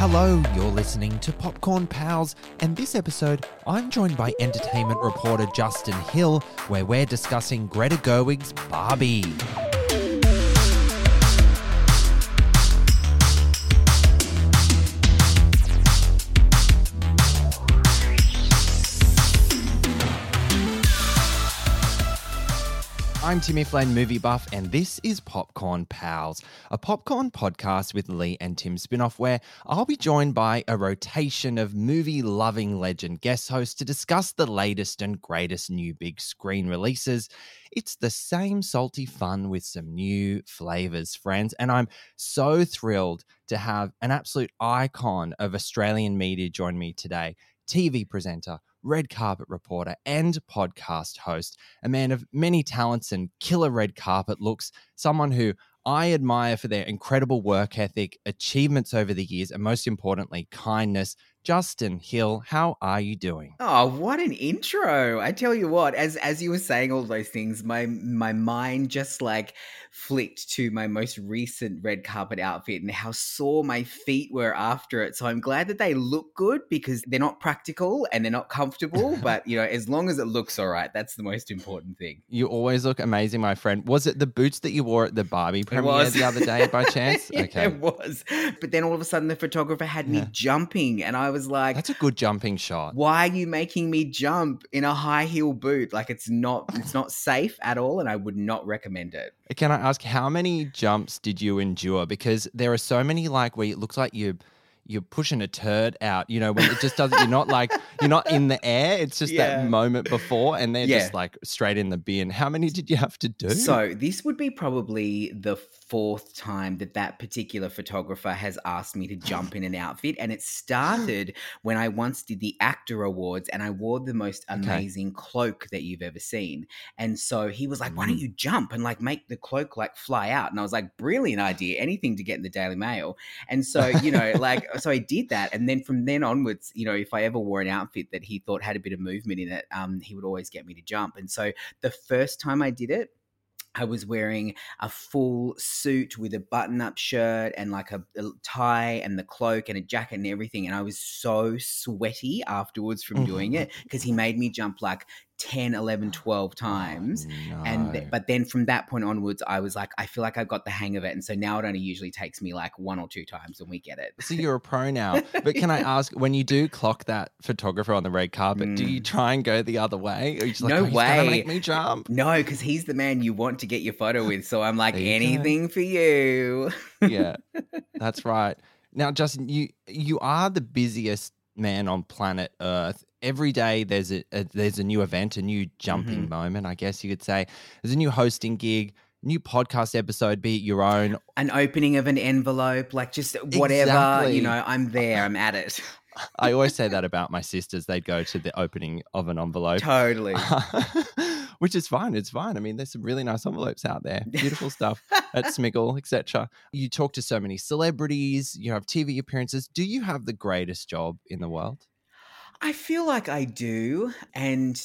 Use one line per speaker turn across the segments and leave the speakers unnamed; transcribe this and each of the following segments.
Hello, you're listening to Popcorn Pals, and this episode I'm joined by entertainment reporter Justin Hill, where we're discussing Greta Gerwig's Barbie. I'm Timmy Flynn, movie buff, and this is Popcorn Pals, a popcorn podcast with Leigh and Tim Spinoff, where I'll be joined by a rotation of movie loving legend guest hosts to discuss the latest and greatest new big screen releases. It's the same salty fun with some new flavors, friends, and I'm so thrilled to have an absolute icon of Australian media join me today. TV presenter, red carpet reporter, and podcast host, a man of many talents and killer red carpet looks, someone who I admire for their incredible work ethic, achievements over the years, and most importantly, kindness. Justin Hill, how are you doing?
Oh, what an intro. I tell you what, as as you were saying all those things, my my mind just like flicked to my most recent red carpet outfit and how sore my feet were after it. So I'm glad that they look good because they're not practical and they're not comfortable, but you know, as long as it looks all right, that's the most important thing.
You always look amazing, my friend. Was it the boots that you wore at the Barbie premiere the other day by chance?
yeah, okay. It was. But then all of a sudden the photographer had yeah. me jumping and I was like
That's a good jumping shot.
Why are you making me jump in a high heel boot? Like it's not it's not safe at all and I would not recommend it.
Uh, can I ask how many jumps did you endure? Because there are so many like where it looks like you you're pushing a turd out, you know, when it just doesn't, you're not like, you're not in the air. It's just yeah. that moment before, and they're yeah. just like straight in the bin. How many did you have to do?
So, this would be probably the fourth time that that particular photographer has asked me to jump in an outfit. And it started when I once did the AACTA Awards and I wore the most amazing okay. cloak that you've ever seen. And so he was like, why don't mm. you jump and like make the cloak like fly out? And I was like, brilliant idea, anything to get in the Daily Mail. And so, you know, like, so I did that. And then from then onwards, you know, if I ever wore an outfit that he thought had a bit of movement in it, um, he would always get me to jump. And so the first time I did it, I was wearing a full suit with a button up shirt and like a, a, tie and the cloak and a jacket and everything. And I was so sweaty afterwards from doing it because he made me jump like 10 11 12 times. Oh, no. and th- but then from that point onwards i was like i feel like i've got the hang of it. And so now it only usually takes me like one or two times and we get it.
So you're a pro now. But can i ask when you do clock that photographer on the red carpet mm. do you mm. try and go the other way? Or you just like, no oh, way. make me jump?
No because he's the man you want to get your photo with. So i'm like anything go. for you.
Yeah that's right. Now justin you you are the busiest man on planet earth every day there's a, a, there's a new event, a new jumping mm-hmm. moment, I guess you could say. There's a new hosting gig, new podcast episode, be it your own,
an opening of an envelope, like just whatever. Exactly. You know, I'm there. I'm at it.
I always say that about my sisters. They'd go to the opening of an envelope.
Totally.
Which is fine. It's fine. I mean, there's some really nice envelopes out there. Beautiful stuff at Smiggle, etc. You talk to so many celebrities, you have TV appearances. Do you have the greatest job in the world?
I feel like I do. And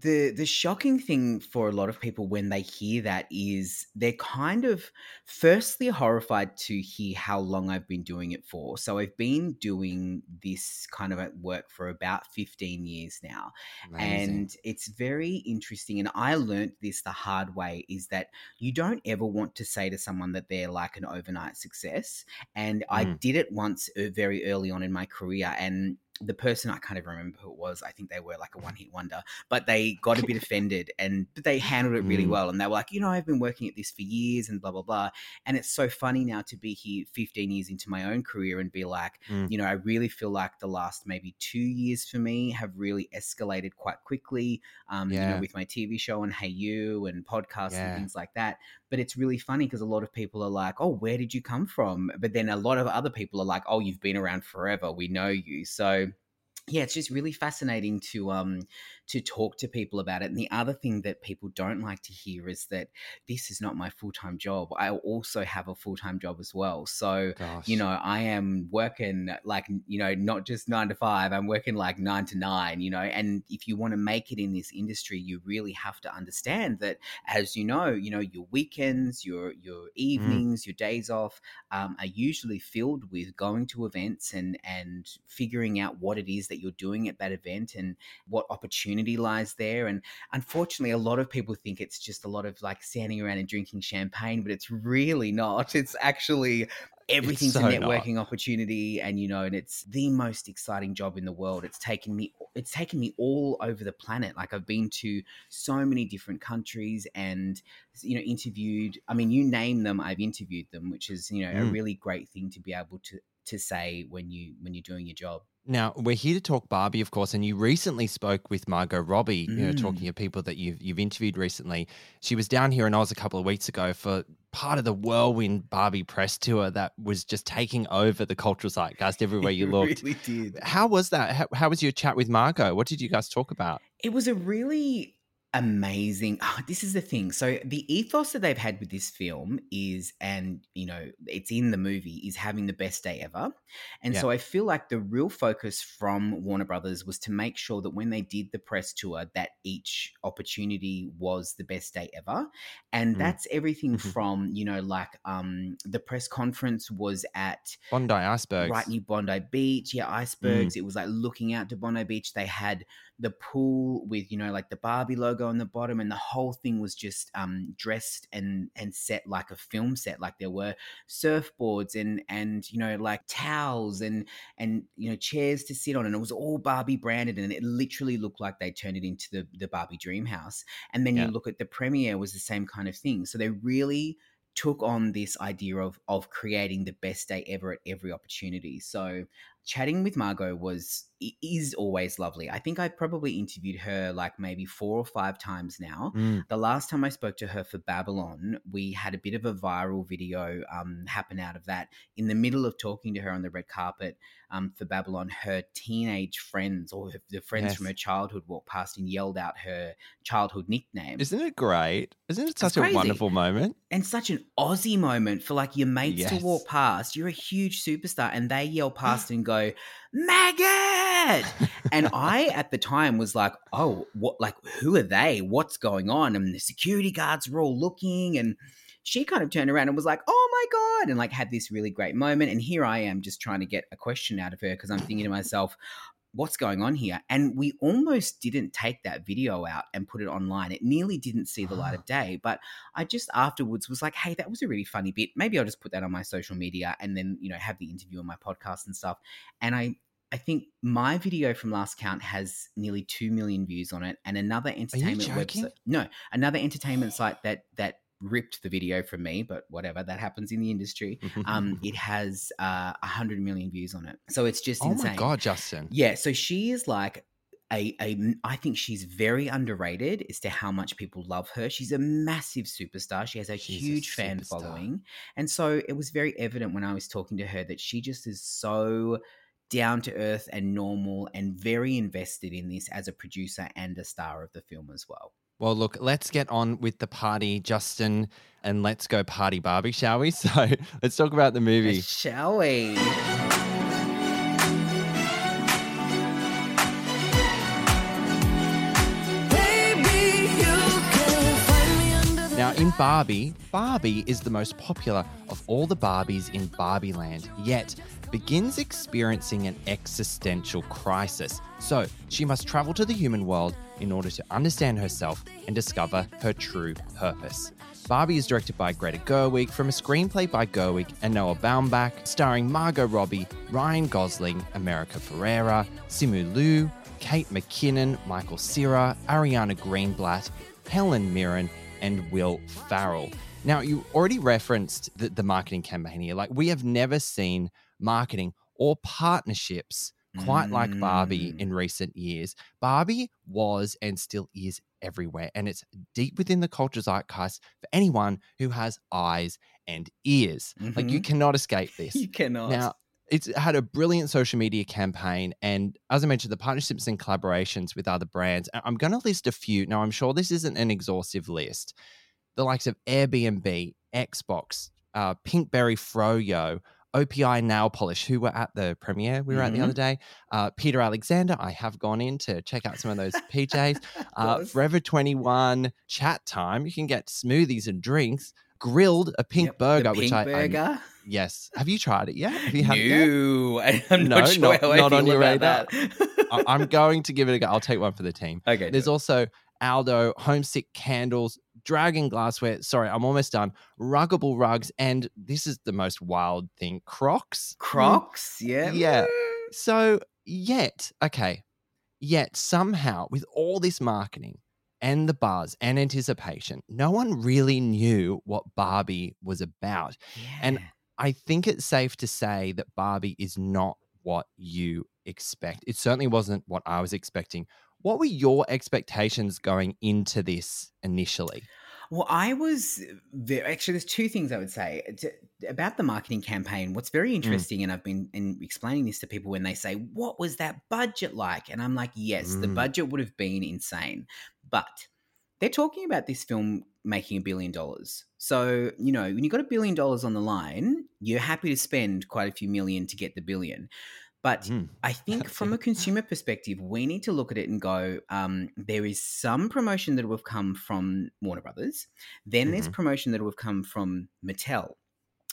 the the shocking thing for a lot of people when they hear that is they're kind of firstly horrified to hear how long I've been doing it for. So I've been doing this kind of at work for about 15 years now.
Amazing.
And it's very interesting and I learned this the hard way is that you don't ever want to say to someone that they're like an overnight success. And I
Mm.
did it once uh, very early on in my career and the person I can't even remember who it was. I think they were like a one hit wonder, but they got a bit offended and but they handled it really
Mm.
well. And they were like, you know, I've been working at this for years and blah, blah, blah. And it's so funny now to be here 15 years into my own career and be like,
Mm.
you know, I really feel like the last maybe two years for me have really escalated quite quickly, um, you
Yeah.
know, with my TV show and Hey You and podcasts
Yeah.
and things like that. But it's really funny because a lot of people are like, oh, where did you come from? But then a lot of other people are like, oh, you've been around forever. We know you. So, yeah, it's just really fascinating to um to talk to people about it. And the other thing that people don't like to hear is that this is not my full time job. I also have a full time job as well. So
Gosh.
you know, I am working like you know not just nine to five. I'm working like nine to nine. You know, and if you want to make it in this industry, you really have to understand that, as you know, you know your weekends, your your evenings, your days off um, are usually filled with going to events and and figuring out what it is that you're doing at that event and what opportunity lies there. And unfortunately, a lot of people think it's just a lot of like standing around and drinking champagne, but it's really not. It's actually everything's
so
a
not.
networking opportunity and you know and it's the most exciting job in the world it's taken me it's taken me all over the planet like i've been to so many different countries and you know interviewed i mean you name them i've interviewed them which is you know a
Mm.
really great thing to be able to to say when you when you're doing your job
Now we're here to talk Barbie, of course, and you recently spoke with Margot Robbie. You know,
Mm.
talking to people that you've you've interviewed recently. She was down here in Oz a couple of weeks ago for part of the whirlwind Barbie press tour that was just taking over the cultural zeitgeist everywhere you looked.
really did
How was that? How, how was your chat with Margot? What did you guys talk about?
It was a really amazing. ah, this is the thing. So the ethos that they've had with this film is, and you know, it's in the movie, is having the best day ever. And
Yeah.
so I feel like the real focus from Warner Brothers was to make sure that when they did the press tour, that each opportunity was the best day ever. And
Mm.
that's everything from you know, like um, the press conference was at
Bondi icebergs.
right near Bondi Beach. Yeah, icebergs. It was like looking out to Bondi Beach. They had the pool with you know like the Barbie logo on the bottom, and the whole thing was just um, dressed and and set like a film set. Like there were surfboards and and you know like towels and and you know chairs to sit on, and it was all Barbie branded, and it literally looked like they turned it into the the Barbie dream house. And then
Yeah.
you look at the premiere was the same kind of thing. So they really took on this idea of of creating the best day ever at every opportunity. So chatting with Margot was is always lovely. I think I probably interviewed her like maybe four or five times now.
Mm.
The last time I spoke to her for Babylon, we had a bit of a viral video um, happen out of that. In the middle of talking to her on the red carpet um, for Babylon, her teenage friends or her, the friends from her childhood walked past and yelled out her childhood nickname.
Isn't it great? Isn't it such a wonderful moment?
and such an Aussie moment for like your mates to walk past. You're a huge superstar, and they yell past and go, "Maggot!" and I, at the time, was like, "Oh, what? Like, who are they? What's going on?" And the security guards were all looking, and she kind of turned around and was like, "Oh my god!" and like had this really great moment. And here I am, just trying to get a question out of her because I'm thinking to myself. What's going on here? And we almost didn't take that video out and put it online. It nearly didn't see the light of day. But I just afterwards was like, hey, that was a really funny bit. Maybe I'll just put that on my social media and then, you know, have the interview on my podcast and stuff. And I I think my video from last count has nearly 2 million views on it and another entertainment website. No, another entertainment site that that ripped the video from me, but whatever, that happens in the industry. Um it has uh 100 million views on it. So it's just
oh
insane.
my god, Justin.
Yeah, so she is like a, a I think she's very underrated as to how much people love her. She's a massive superstar. She has a
She's a
huge fan
superstar.
following. And so it was very evident when I was talking to her that she just is so down to earth and normal and very invested in this as a producer and a star of the film as well.
Well, look, let's get on with the party, Justin, and let's go party Barbie, shall we? So let's talk about the movie.
Shall we?
Now, in Barbie, Barbie is the most popular of all the Barbies in Barbie Land, yet begins experiencing an existential crisis. So, she must travel to the human world in order to understand herself and discover her true purpose. Barbie is directed by Greta Gerwig from a screenplay by Gerwig and Noah Baumbach, starring Margot Robbie, Ryan Gosling, America Ferrera, Simu Liu, Kate McKinnon, Michael Cera, Ariana Greenblatt, Helen Mirren, and Will Ferrell. Now, you already referenced the, the marketing campaign here. Like, we have never seen marketing or partnerships quite like Barbie
Mm.
in recent years. Barbie was and still is everywhere, and it's deep within the culture zeitgeist for anyone who has eyes and ears. Like, you
Mhm.
cannot escape this.
You cannot.
Now, it's had a brilliant social media campaign. And as I mentioned, the partnerships and collaborations with other brands. I'm going to list a few. Now, I'm sure this isn't an exhaustive list. The likes of Airbnb, Xbox, uh, Pinkberry Froyo, OPI Nail Polish, who were at the premiere we were at the other day. Uh, Peter Alexander, I have gone in to check out some of those PJs. Uh. Forever 21, Chatime. You can get smoothies and drinks. Grill'd, a pink
Yep,
burger, which
pink
I, I
burger.
Yes. Have you tried it yet? Have you had it yet?
no, I'm
No,
not sure
not-
how I
not on your radar. I- I'm going to give it a go. I'll take one for the team.
okay.
There's also Aldo, Homesick Candles, Dragon Glassware. Sorry, I'm almost done. Ruggable Rugs, and this is the most wild thing Crocs. Mm,
Crocs. Yeah.
Yeah.
Mm.
So, yet, okay, yet somehow with all this marketing and the buzz and anticipation, no one really knew what Barbie was about. And I think it's safe to say that Barbie is not what you expect. It certainly wasn't what I was expecting. What were your expectations going into this initially?
Well, I was very, actually. There's two things I would say T- about the marketing campaign. What's very interesting, and I've been in explaining this to people when they say, "What was that budget like?" And I'm like, "Yes, the
Mm.
budget would have been insane, but they're talking about this film making a billion dollars. So you know, when you've got a billion dollars on the line, you're happy to spend quite a few million to get the billion. But
Mm.
I think from a consumer perspective, we need to look at it and go, um, there is some promotion that will have come from Warner Brothers. Then there's
Mhm.
promotion that will have come from Mattel.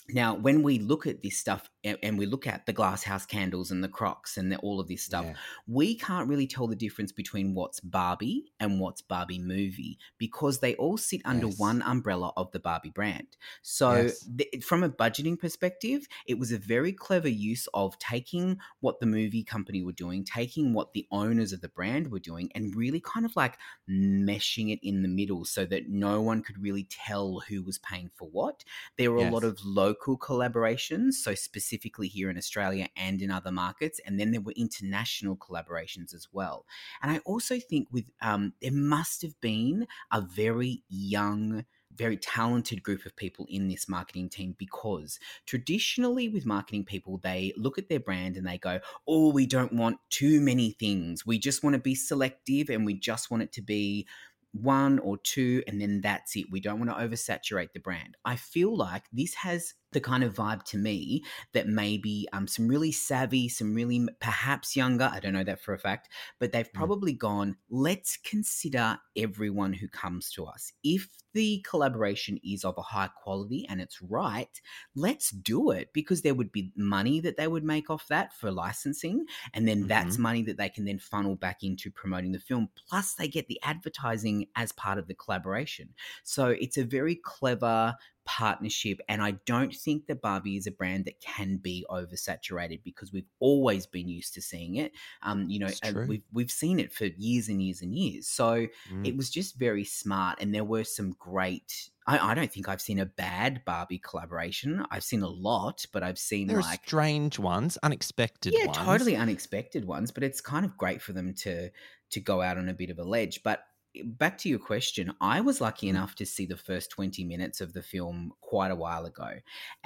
Now, when we look at this stuff and we look at the glasshouse candles and the crocs and the, all of this stuff,
Yeah.
we can't really tell the difference between what's Barbie and what's Barbie movie because they all sit under
Yes.
one umbrella of the Barbie brand. So,
Yes.
th- from a budgeting perspective, it was a very clever use of taking what the movie company were doing, taking what the owners of the brand were doing, and really kind of like meshing it in the middle so that no one could really tell who was paying for what. There were a lot of local collaborations, so specifically here in Australia and in other markets, and then there were international collaborations as well. And I also think with um, there must have been a very young, very talented group of people in this marketing team because traditionally with marketing people, they look at their brand and they go, "Oh, we don't want too many things. We just want to be selective, and we just want it to be." One or two, and then that's it. We don't want to oversaturate the brand. I feel like this has the kind of vibe to me that maybe um, some really savvy, some really perhaps younger, I don't know that for a fact, but they've probably gone, let's consider everyone who comes to us. If the collaboration is of a high quality and it's right, let's do it because there would be money that they would make off that for licensing. And then that's money that they can then funnel back into promoting the film. Plus, they get the advertising as part of the collaboration. So it's a very clever partnership. And I don't think that Barbie is a brand that can be oversaturated because we've always been used to seeing it. Um, you know, and we've we've seen it for years and years and years. So
Mm.
it was just very smart, and there were some great. I, I don't think I've seen a bad Barbie collaboration. I've seen a lot, but I've seen
There
like
strange ones, unexpected
yeah,
ones.
totally unexpected ones. But it's kind of great for them to to go out on a bit of a ledge. But back to your question, I was lucky
Mm.
enough to see the first twenty minutes of the film quite a while ago,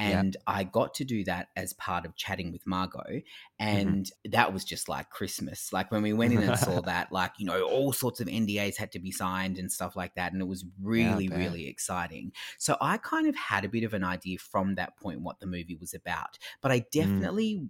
Yeah.
and I got to do that as part of chatting with Margot, and that was just like Christmas. Like when we went in and saw that, like you know, all sorts of NDAs had to be signed and stuff like that, and it was really,
bet.
really exciting. So I kind of had a bit of an idea from that point what the movie was about, but I definitely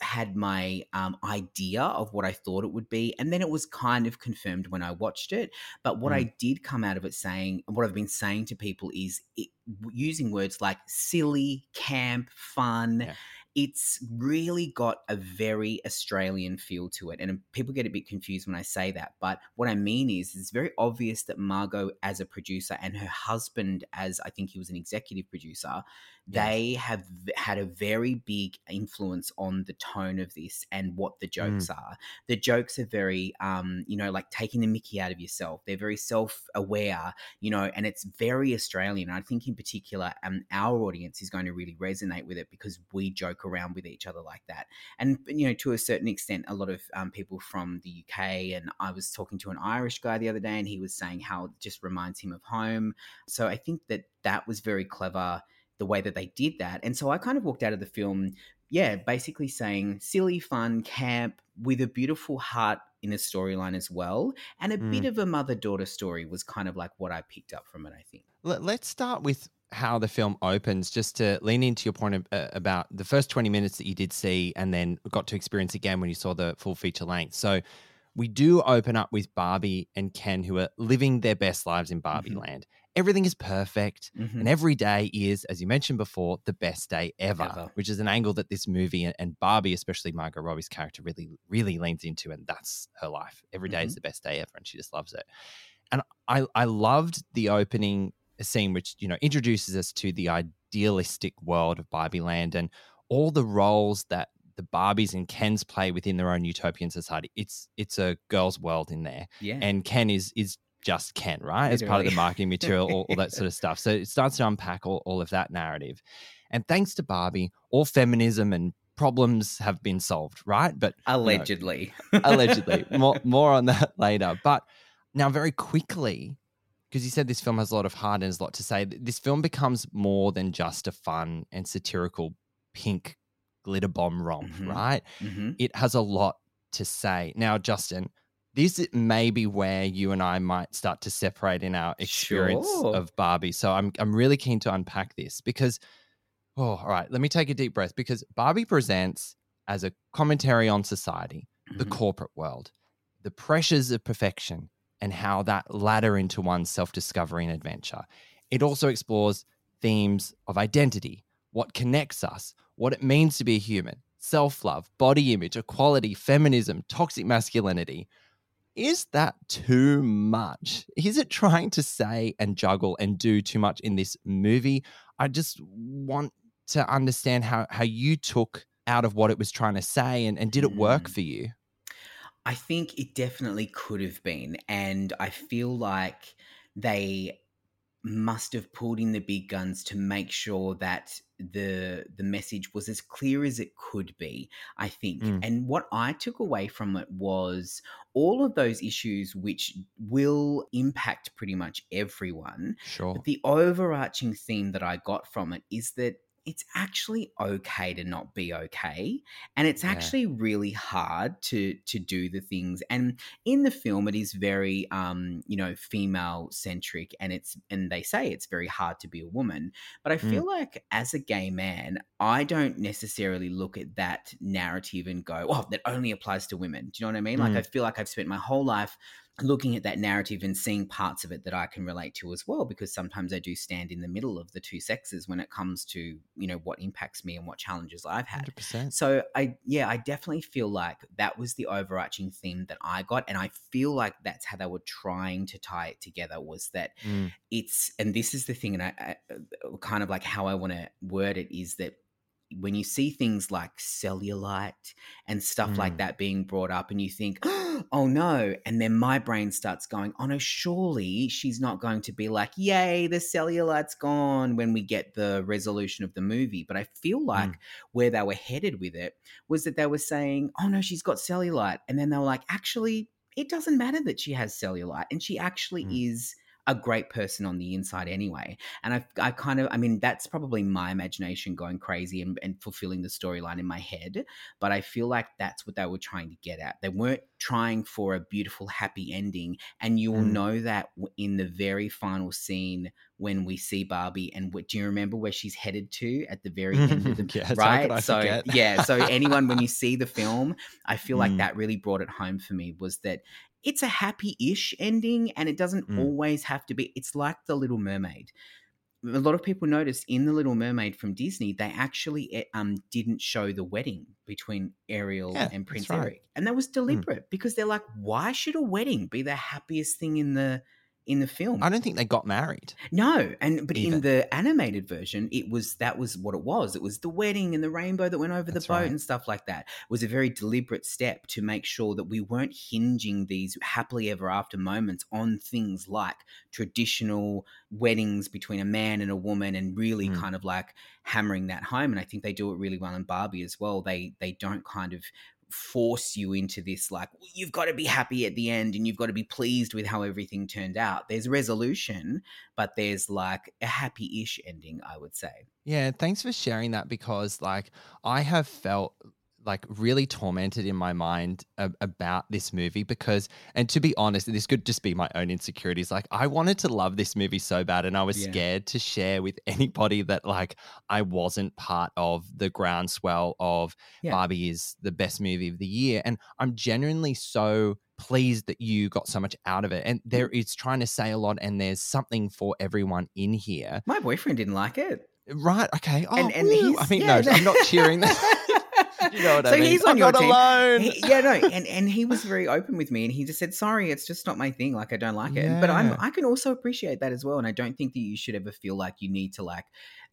had my um, idea of what I thought it would be, and then it was kind of confirmed when I watched it. But what
Mm.
I did come out of it saying, what I've been saying to people is it, using words like silly, camp, fun.
Yeah.
It's really got a very Australian feel to it. And people get a bit confused when I say that. But what I mean is, it's very obvious that Margot, as a producer, and her husband, as I think he was an executive producer, they have had a very big influence on the tone of this and what the jokes are. The jokes are very, um, you know, like taking the mickey out of yourself. They're very self aware, you know, and it's very Australian. I think, in particular, um, our audience is going to really resonate with it because we joke around with each other like that. And, you know, to a certain extent, a lot of um, people from the UK, and I was talking to an Irish guy the other day, and he was saying how it just reminds him of home. So I think that that was very clever the way that they did that. And so I kind of walked out of the film, yeah, basically saying silly, fun, camp with a beautiful heart in a storyline as well. And a bit of a mother daughter story was kind of like what I picked up from it, I think.
Let, let's start with how the film opens, just to lean into your point of, uh, about the first 20 minutes that you did see and then got to experience again when you saw the full feature length. So we do open up with Barbie and Ken, who are living their best lives in Barbie
Mhm.
land. Everything is perfect.
Mhm.
And every day is, as you mentioned before, the best day ever,
Ever.
which is an angle that this movie and, and Barbie, especially Margot Robbie's character, really, really leans into. And that's her life. Every day is
Mhm.
the best day ever. And she just loves it. And I, I loved the opening scene, which, you know, introduces us to the idealistic world of Barbie land and all the roles that the Barbies and Kens play within their own utopian society. It's it's a girl's world in there
Yeah.
and Ken is is just Ken, right? As part of the marketing material, all, all that sort of stuff. So it starts to unpack all, all of that narrative. And thanks to Barbie, all feminism and problems have been solved, right? But you know,
allegedly.
allegedly, more more on that later. But now, very quickly, because you said this film has a lot of heart and there's a lot to say, this film becomes more than just a fun and satirical pink glitter bomb romp,
Mhm.
right?
hmm
it has a lot to say. Now, Justin, this may be where you and I might start to separate in our experience
Sure.
of Barbie. So I'm I'm really keen to unpack this because oh, all right, let me take a deep breath because Barbie presents as a commentary on society, the
Mhm.
corporate world, the pressures of perfection and how that ladder into one's self-discovery and adventure. It also explores themes of identity, what connects us, what it means to be a human, self love, body image, equality, feminism, toxic masculinity. Is that too much? Is it trying to say and juggle and do too much in this movie? I just want to understand how, how you took out of what it was trying to say and, and did it work
Mm.
for you?
I think it definitely could have been. And I feel like they must have pulled in the big guns to make sure that the the message was as clear as it could be i think
Mm.
and what i took away from it was all of those issues which will impact pretty much everyone
Sure.
but the overarching theme that I got from it is that it's actually okay to not be okay and it's
Yeah.
actually really hard to to do the things and in the film it is very um you know female centric and it's and they say it's very hard to be a woman but i
Mm.
feel like as a gay man i don't necessarily look at that narrative and go oh that only applies to women do you know what i mean like
Mm.
i feel like i've spent my whole life looking at that narrative and seeing parts of it that I can relate to as well, because sometimes I do stand in the middle of the two sexes when it comes to, you know, what impacts me and what challenges I've had.
100%.
So I yeah, I definitely feel like that was the overarching theme that I got. And I feel like that's how they were trying to tie it together was that
Mm.
it's and this is the thing and I, I uh, kind of like how I want to word it is that when you see things like cellulite and stuff
Mm.
like that being brought up and you think oh no and then my brain starts going oh no surely she's not going to be like yay the cellulite's gone when we get the resolution of the movie but i feel like where they were headed with it was that they were saying oh no she's got cellulite and then they were like actually it doesn't matter that she has cellulite and she actually
Mm.
is a great person on the inside anyway. And I, I kind of, I mean, that's probably my imagination going crazy and, and fulfilling the storyline in my head. But I feel like that's what they were trying to get at. They weren't trying for a beautiful, happy ending. And you will
Mm.
know that in the very final scene when we see Barbie. And what, do you remember where she's headed to at the very end of the
Yes, how could
right? So
forget?
yeah, so anyone when you see the film, I feel like
Mm.
that really brought it home for me was that it's a happy-ish ending and it doesn't
Mm.
always have to be it's like the little mermaid a lot of people noticed in the little mermaid from disney they actually eh, um didn't show the wedding between ariel
Yeah,
and prince
right.
eric and that was deliberate because they're like why should a wedding be the happiest thing in the in the film
I don't think they got married.
no, and but
Even.
in the animated version, it was that was what it was. It was the wedding and the rainbow that went over
That's
the boat
right.
and stuff like that. It was a very deliberate step to make sure that we weren't hinging these happily ever after moments on things like traditional weddings between a man and a woman and really
Mm.
kind of like hammering that home. And I think they do it really well in Barbie as well. They they don't kind of force you into this like "Well, you've got to be happy at the end and you've got to be pleased with how everything turned out. There's resolution but there's like a happy-ish ending i would say.
Yeah, thanks for sharing that because like I have felt like really tormented in my mind a- about this movie because and to be honest this could just be my own insecurities like I wanted to love this movie so bad and I was
Yeah.
scared to share with anybody that like I wasn't part of the groundswell of
Yeah.
Barbie is the best movie of the year and I'm genuinely so pleased that you got so much out of it and there it's trying to say a lot and there's something for everyone in here
my boyfriend didn't like it
Right. Okay. Oh,
and, and
I mean,
yeah,
no, I'm not cheering that. You know what
so
I mean?
he's on
I'm
your
not
team.
alone.
He- yeah, no, and and he was very open with me, and he just said, "Sorry, it's just not my thing. Like, I don't like it." But I'm I can also appreciate that as well, and I don't think that you should ever feel like you need to like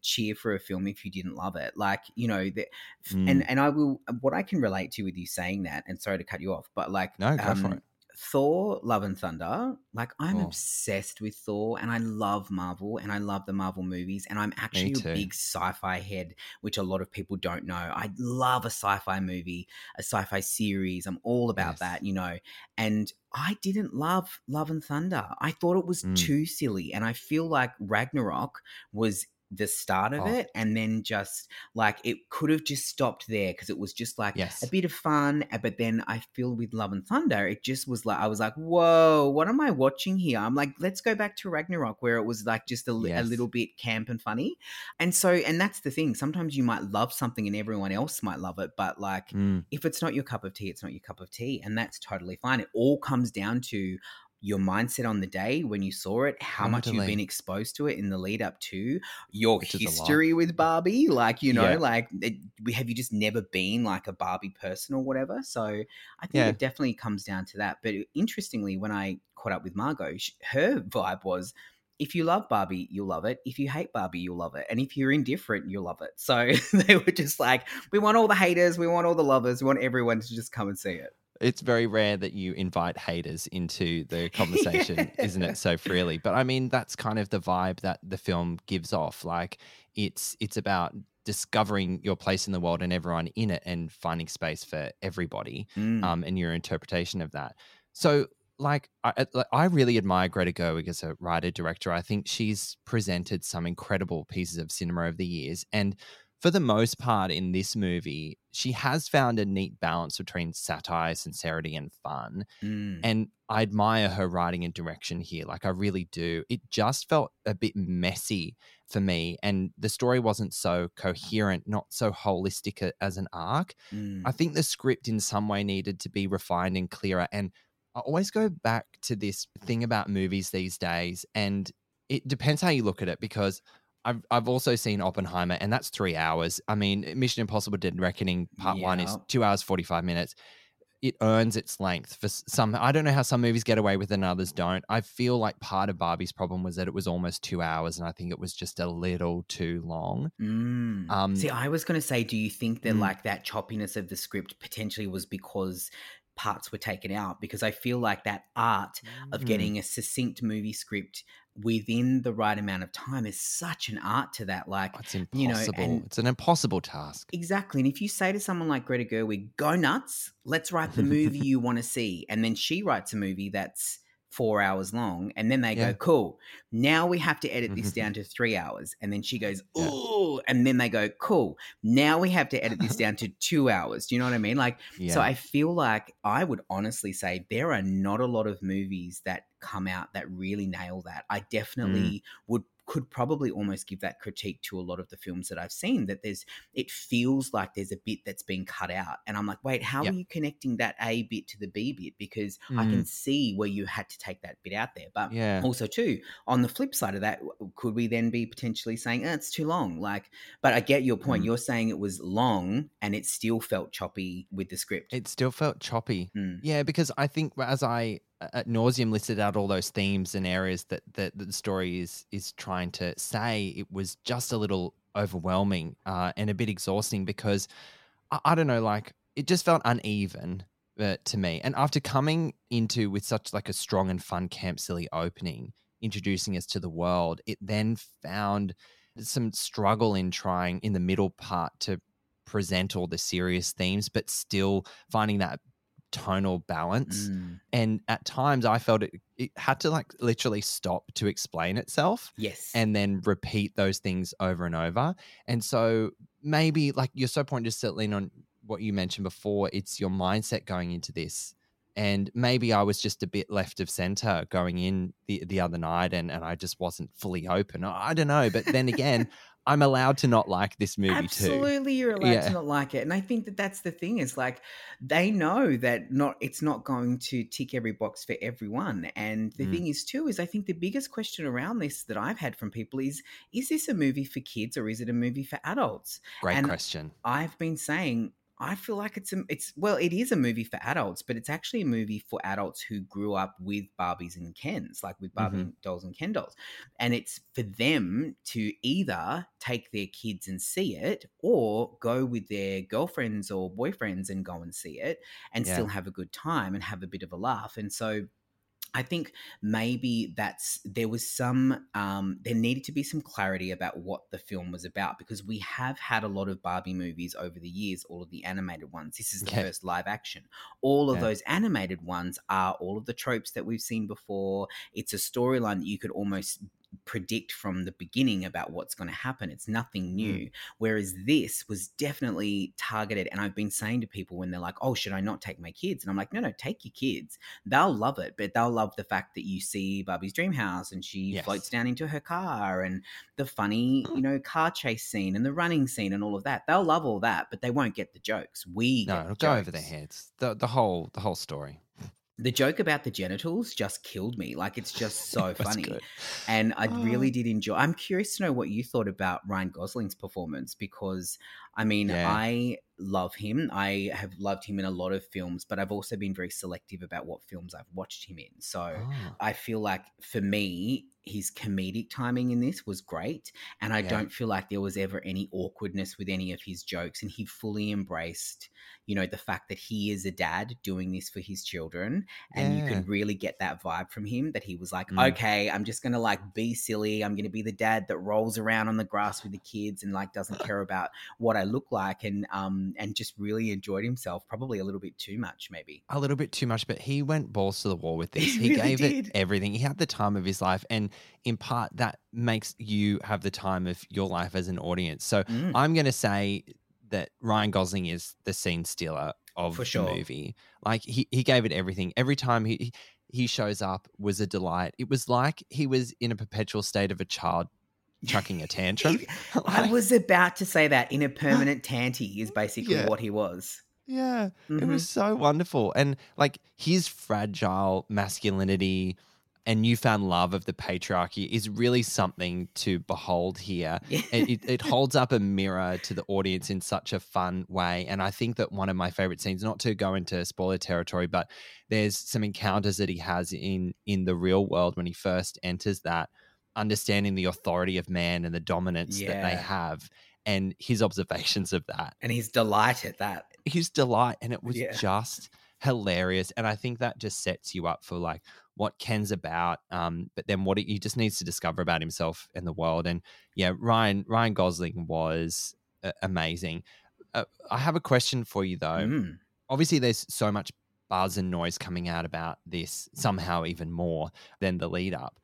cheer for a film if you didn't love it. Like, you know, the,
Mm.
and and I will what I can relate to with you saying that, and sorry to cut you off, but like,
No, go for
um,
it.
Thor, Love and Thunder, like I'm
Oh.
obsessed with Thor and I love Marvel and I love the Marvel movies and I'm actually a big sci-fi head, which a lot of people don't know. I love a sci-fi movie, a sci-fi series. I'm all about
Yes.
that, you know. And I didn't love Love and Thunder. I thought it was
Mm.
too silly and I feel like Ragnarok was the start of
Oh.
it and then just like it could have just stopped there because it was just like
Yes.
a bit of fun uh, but then i feel with love and thunder it just was like i was like whoa what am i watching here i'm like let's go back to ragnarok where it was like just a, li- a little bit camp and funny and so and that's the thing sometimes you might love something and everyone else might love it but like
Mm.
if it's not your cup of tea, it's not your cup of tea. And that's totally fine. It all comes down to your mindset on the day when you saw it, how much you've been exposed to it in the lead up to your
Which is a lot.
history with Barbie. Like, you know,
Yeah.
like it, we- have you just never been like a Barbie person or whatever? So I think
Yeah.
it definitely comes down to that. But interestingly, when I caught up with Margot, her vibe was, if you love Barbie, you'll love it. If you hate Barbie, you'll love it. And if you're indifferent, you'll love it. So they were just like, we want all the haters, we want all the lovers, we want everyone to just come and see it.
It's very rare that you invite haters into the conversation, isn't it? So freely. But I mean, that's kind of the vibe that the film gives off. Like it's it's about discovering your place in the world and everyone in it and finding space for everybody.
Mm.
um, and your interpretation of that. So, like, I, I- I really admire Greta Gerwig as a writer director. I think she's presented some incredible pieces of cinema over the years, and for the most part, in this movie, she has found a neat balance between satire, sincerity, and fun.
Mm.
And I admire her writing and direction here. Like, I really do. It just felt a bit messy for me, and the story wasn't so coherent, not so holistic a- as an arc.
Mm.
I think the script in some way needed to be refined and clearer. And I always go back to this thing about movies these days, and it depends how you look at it because I've I've also seen Oppenheimer, and that's three hours. I mean, Mission Impossible Dead Reckoning Part One is two hours forty five minutes. It earns its length for some. I don't know how some movies get away with it and others don't. I feel like part of Barbie's problem was that it was almost two hours, and I think it was just a little too long.
Mm.
Um,
See, I was going to say, do you think that
Mm.
like that choppiness of the script potentially was because parts were taken out? Because I feel like that art of
Mm.
getting a succinct movie script within the right amount of time is such an art to that. Like,
It's
you
impossible.
know, and
it's an impossible task.
Exactly. And if you say to someone like Greta Gerwig, go nuts, let's write the movie you want to see. And then she writes a movie that's four hours long. And then they
Yeah.
go, cool. Now we have to edit this
Mhm.
down to three hours. And then she goes,
Yeah.
ooh. And then they go, cool. Now we have to edit this down to two hours. Do you know what I mean? Like,
Yeah.
so I feel like I would honestly say there are not a lot of movies that come out that really nail that. I
Mm.
definitely would could probably almost give that critique to a lot of the films that I've seen that there's it feels like there's a bit that's been cut out and I'm like wait how
Yep.
are you connecting that A bit to the B bit because I can see where you had to take that bit out there but
Mm. yeah.
also too on the flip side of that could we then be potentially saying oh, it's too long like but i get your point
Mm.
you're saying it was long and it still felt choppy with the script
It still felt choppy.
Mm.
Yeah, because I think as I at nauseum listed out all those themes and areas that, that that the story is is trying to say, it was just a little overwhelming uh, and a bit exhausting because I, I don't know, like it just felt uneven uh, to me. And after coming into with such like a strong and fun camp silly opening, introducing us to the world, it then found some struggle in trying in the middle part to present all the serious themes, but still finding that tonal balance.
Mm.
And at times I felt it, it had to like literally stop to explain itself
yes
and then repeat those things over and over. And so maybe like you're so pointed to lean on what you mentioned before, it's your mindset going into this. And maybe I was just a bit left of center going in the, the other night and, and I just wasn't fully open. I I don't know. But then again, I'm allowed to not like this movie too.
Absolutely, you're allowed
Yeah.
to not like it, and I think that that's the thing. Is like they know that not it's not going to tick every box for everyone. And the
Mm.
thing is, too, is I think the biggest question around this that I've had from people is: Is this a movie for kids or is it a movie for adults?
Great
And
question.
I've been saying I feel like it's a, it's well, it is a movie for adults, but it's actually a movie for adults who grew up with Barbies and Kens, like with Barbie
Mhm.
dolls and Ken dolls, and it's for them to either take their kids and see it, or go with their girlfriends or boyfriends and go and see it, and
Yeah.
still have a good time and have a bit of a laugh, and so. I think maybe that's there was some um, there needed to be some clarity about what the film was about because we have had a lot of Barbie movies over the years, all of the animated ones. This is the
Yeah.
first live action. All of
Yeah.
those animated ones are all of the tropes that we've seen before. It's a storyline that you could almost predict from the beginning about what's going to happen. It's nothing mm. new. Whereas this was definitely targeted. And I've been saying to people when they're like, oh, should I not take my kids? And I'm like, no, no, take your kids. They'll love it, but they'll love the fact that you see Barbie's dream house and she
Yes.
floats down into her car and the funny, you oh. know, car chase scene and the running scene and all of that. They'll love all that, but they won't get the jokes. We
No,
get
it'll
the
go over their heads. The the whole the whole story.
The joke about the genitals just killed me. Like it's just so funny.
good.
And I
Oh.
really did enjoy. I'm curious to know what you thought about Ryan Gosling's performance because I mean,
Yeah.
I love him. I have loved him in a lot of films, but I've also been very selective about what films I've watched him in. So
Oh.
I feel like for me, his comedic timing in this was great. And I
Yeah.
don't feel like there was ever any awkwardness with any of his jokes. And he fully embraced, you know, the fact that he is a dad doing this for his children. And you can really get that vibe from him that he was like,
Mm.
okay, I'm just going to like be silly. I'm going to be the dad that rolls around on the grass with the kids and like doesn't care about what I look like. And, um, and just really enjoyed himself, probably a little bit too much, maybe.
a little bit too much, but he went balls to the wall with this.
He
He,
really
gave
did.
it everything. He had the time of his life, and in part, that makes you have the time of your life as an audience. So
Mm.
I'm going to say that Ryan Gosling is the scene stealer of
For
the movie. Like he he gave it everything. Every time he he shows up was a delight. It was like he was in a perpetual state of a child chucking a tantrum.
I
Like,
was about to say that in a permanent tanty is basically
Yeah.
what he was.
Yeah, it
Mhm.
was so wonderful. And like his fragile masculinity and newfound love of the patriarchy is really something to behold here.
Yeah.
It, it, it holds up a mirror to the audience in such a fun way. And I think that one of my favorite scenes, not to go into spoiler territory, but there's some encounters that he has in in the real world when he first enters that, understanding the authority of man and the dominance that they have and his observations of that
and he's delighted at that.
his delight and it was
Yeah.
just hilarious and i think that just sets you up for like what ken's about um but then what he just needs to discover about himself and the world and yeah ryan ryan gosling was uh, amazing uh, i have a question for you though
Mm.
obviously there's so much buzz and noise coming out about this somehow even more than the lead up.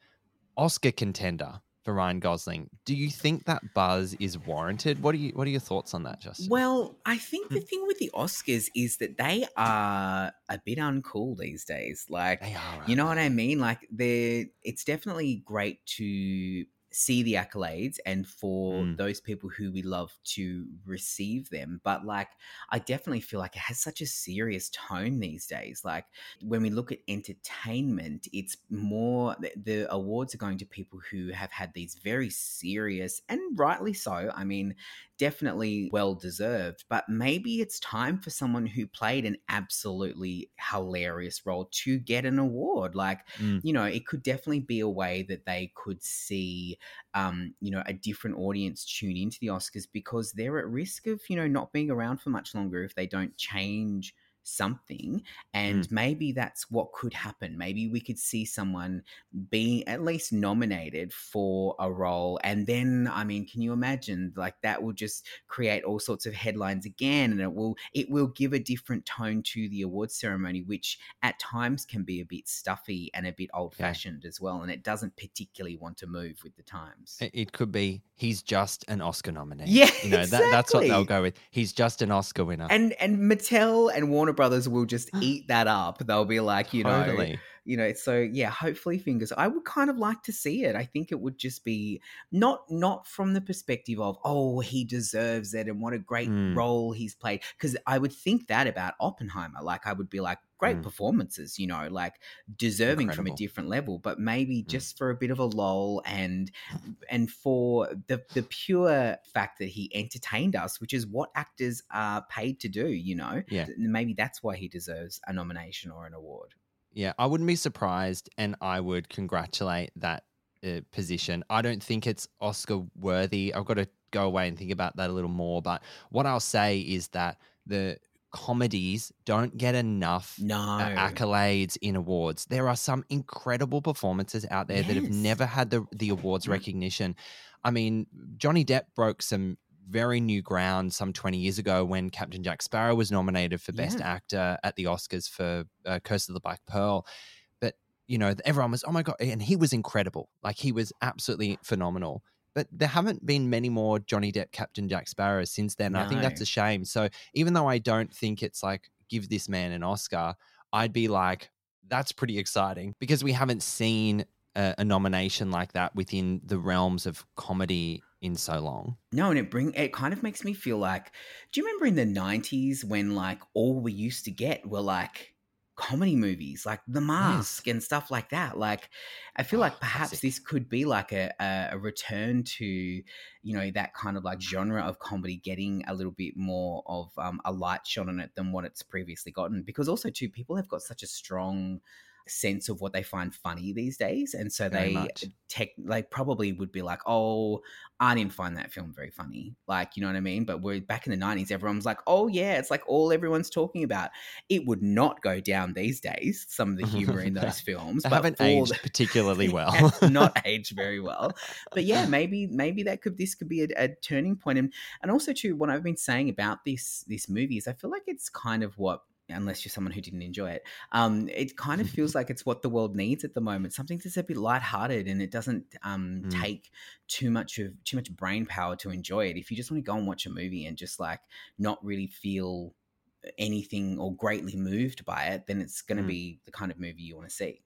Oscar contender for Ryan Gosling. Do you think that buzz is warranted? What are you what are your thoughts on that, Justin?
Well, I think the hmm. thing with the Oscars is that they are a bit uncool these days. Like
they are.
you know what I mean? Like they're it's definitely great to see the accolades and for
Mm.
those people who we love to receive them. But like I definitely feel like it has such a serious tone these days. Like when we look at entertainment, it's more the, the awards are going to people who have had these very serious and rightly so. I mean, definitely well deserved, but maybe it's time for someone who played an absolutely hilarious role to get an award. Like,
Mm.
you know, it could definitely be a way that they could see, um, you know, a different audience tune into the Oscars because they're at risk of, you know, not being around for much longer if they don't change something and mm. maybe that's what could happen maybe we could see someone being at least nominated for a role and then i mean can you imagine like that will just create all sorts of headlines again and it will it will give a different tone to the awards ceremony which at times can be a bit stuffy and a bit old fashioned as well and it doesn't particularly want to move with the times
It- could be he's just an Oscar nominee.
Yeah,
you know that, that's what they'll go with. He's just an Oscar winner.
and and mattel and warner brothers will just eat that up they'll be like you know
totally.
you know so yeah hopefully fingers i would kind of like to see it i think it would just be not not from the perspective of oh he deserves it and what a great
Mm.
role he's played because i would think that about oppenheimer like i would be like great
Mm.
performances you know like deserving from a different level but maybe
Mm.
just for a bit of a lull and and for the the pure fact that he entertained us which is what actors are paid to do you know
Yeah.
maybe that's why he deserves a nomination or an award
Yeah, I wouldn't be surprised, and I would congratulate that uh, position. I don't think it's Oscar worthy. I've got to go away and think about that a little more. But what I'll say is that the comedies don't get enough
no
uh, accolades in awards. There are some incredible performances out there that have never had the the awards
Mm.
recognition. I mean, Johnny Depp broke some very new ground some 20 years ago when Captain Jack Sparrow was nominated for Best
Yeah.
Actor at the Oscars for uh, Curse of the Black Pearl. But, you know, everyone was, oh my God. And he was incredible. Like, he was absolutely phenomenal. But there haven't been many more Johnny Depp Captain Jack Sparrows since then. and I think that's a shame. So even though I don't think it's like, give this man an Oscar, I'd be like, that's pretty exciting because we haven't seen a, a nomination like that within the realms of comedy in so long.
No, and it bring it kind of makes me feel like do you remember in the 90s when like all we used to get were like comedy movies like The Mask and stuff like that. Like I feel
Oh,
like perhaps this could be like a, a a return to, you know, that kind of like genre of comedy getting a little bit more of um, a light shone on it than what it's previously gotten. Because also too, people have got such a strong sense of what they find funny these days and so
Very
they
much.
tech they probably would be like oh I didn't find that film very funny. Like, you know what I mean? But we're back in the 90s, everyone was like, oh, yeah, it's like all everyone's talking about. It would not go down these days, some of the humor in those films. But
haven't aged
the-
particularly well.
not aged very well. But yeah, maybe maybe that could this could be a, a turning point. And and also too, what I've been saying about this this movie is I feel like it's kind of what unless you're someone who didn't enjoy it, um, it kind of feels like it's what the world needs at the moment. Something that's a bit lighthearted and it doesn't um,
Mm.
take too much of too much brain power to enjoy it. If you just want to go and watch a movie and just like not really feel anything or greatly moved by it, then it's going to
Mm.
be the kind of movie you want to see.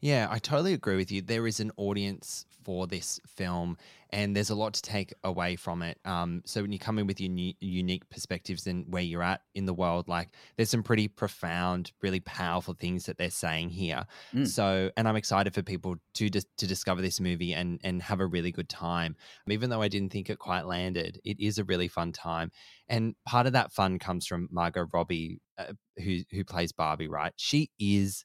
Yeah, I totally agree with you. There is an audience for this film, and there's a lot to take away from it. Um, so when you come in with your uni- unique perspectives and where you're at in the world, like there's some pretty profound, really powerful things that they're saying here.
Mm.
So, and I'm excited for people to dis- to discover this movie and and have a really good time. Even though I didn't think it quite landed, it is a really fun time, and part of that fun comes from Margot Robbie, uh, who who plays Barbie. Right, she is.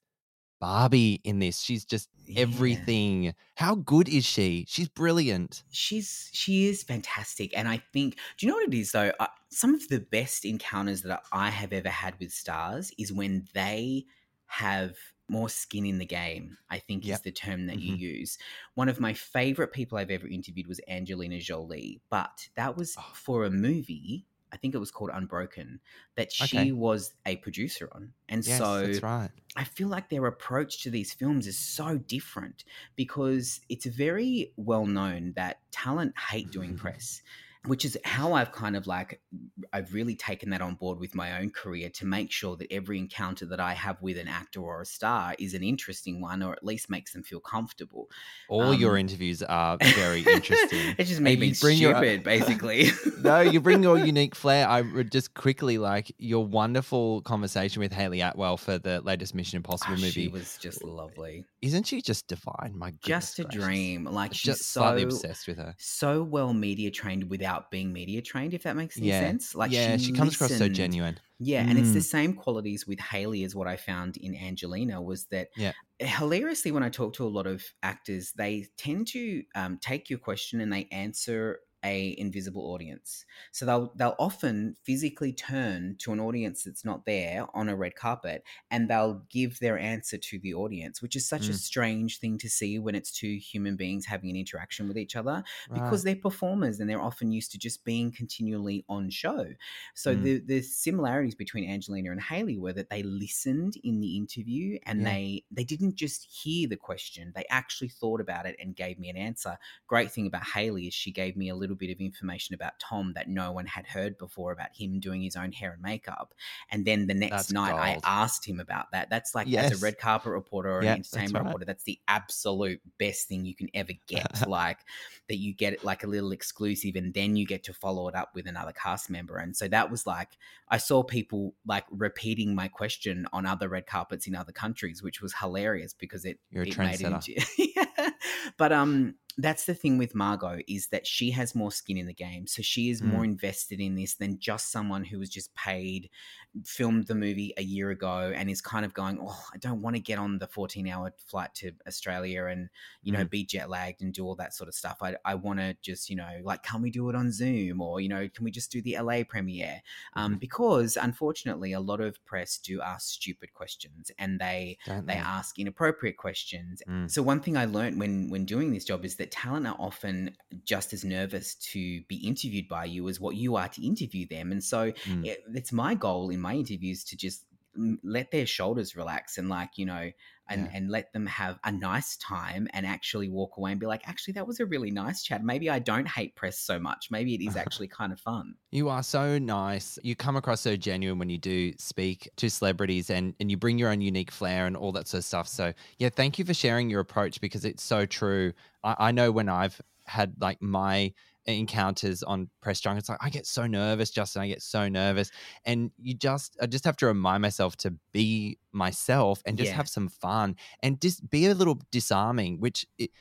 Barbie in this. She's just
Yeah.
everything. How good is she? She's brilliant.
she's she is fantastic and i think do you know what it is though uh, some of the best encounters that i have ever had with stars is when they have more skin in the game i think is the term that
Mhm.
you use one of my favorite people i've ever interviewed was angelina jolie but that was
Oh.
for a movie I think it was called Unbroken, that she
Okay.
was a producer on. And
Yes,
so
that's right.
I feel like their approach to these films is so different because it's very well known that talent hate doing press, which is how I've kind of like I've really taken that on board with my own career to make sure that every encounter that I have with an actor or a star is an interesting one or at least makes them feel comfortable.
All your
Um,
interviews are very interesting.
it's just me
And you
being
bring your-
stupid, basically.
no, you bring your unique flair. I would just quickly like your wonderful conversation with Hayley Atwell for the latest Mission Impossible
Oh,
movie.
She was just lovely.
Isn't she just divine? My goodness
Just a
gracious.
dream. Like she's
Just slightly
so
obsessed with her.
so well media trained without being media trained, if that makes any
Yeah.
sense. Like
yeah, she, comes across so genuine.
Yeah, and it's the
Mm.
same qualities with Hayley as what I found in Angelina was that
Yeah.
hilariously when I talk to a lot of actors, they tend to um, take your question and they answer a invisible audience. So they'll they'll often physically turn to an audience that's not there on a red carpet and they'll give their answer to the audience, which is such a
Mm.
strange thing to see when it's two human beings having an interaction with each other because they're performers and they're often used to just being continually on show. So
Mm.
the the similarities between Angelina and Hayley were that they listened in the interview and
Yeah.
they they didn't just hear the question; they actually thought about it and gave me an answer. Great thing about Hayley is she gave me a little bit of information about Tom that no one had heard before about him doing his own hair and makeup. And then the next
That's
night, I asked him about that. That's like as a red carpet reporter or
Yeah,
an
that's
entertainment
right.
reporter, that's the absolute best thing you can ever get. like that you get like a little exclusive and then you get to follow it up with another cast member. And so that was like I saw people like repeating my question on other red carpets in other countries, which was hilarious because it
You're a
it made it into yeah. But um that's the thing with Margot is that she has more skin in the game. So she is
Mm.
more invested in this than just someone who was just paid, filmed the movie a year ago and is kind of going, Oh, I don't want to get on the 14 hour flight to Australia and, you know,
Mm.
be jet lagged and do all that sort of stuff. I, I want to just, you know, like, can we do it on Zoom or, you know, can we just do the LA premiere? Um,
Mm-hmm.
because unfortunately, a lot of press do ask stupid questions and they,
Don't
they
they?
ask inappropriate questions.
Mm.
So one thing I learned when when doing this job is that talent are often just as nervous to be interviewed by you as what you are to interview them. And so
Mm.
it, it's my goal in my interviews to just mm, let their shoulders relax and like you know and
Yeah.
and let them have a nice time and actually walk away and be like actually that was a really nice chat maybe i don't hate press so much maybe it is actually kind of fun
You are so nice. You come across so genuine when you do speak to celebrities and, and you bring your own unique flair and all that sort of stuff. So, yeah, thank you for sharing your approach because it's so true. I, I know when I've had like my encounters on press junkets, like I get so nervous, Justin. I get so nervous. And you just, I just have to remind myself to be myself and just
Yeah.
have some fun and just be a little disarming, which it,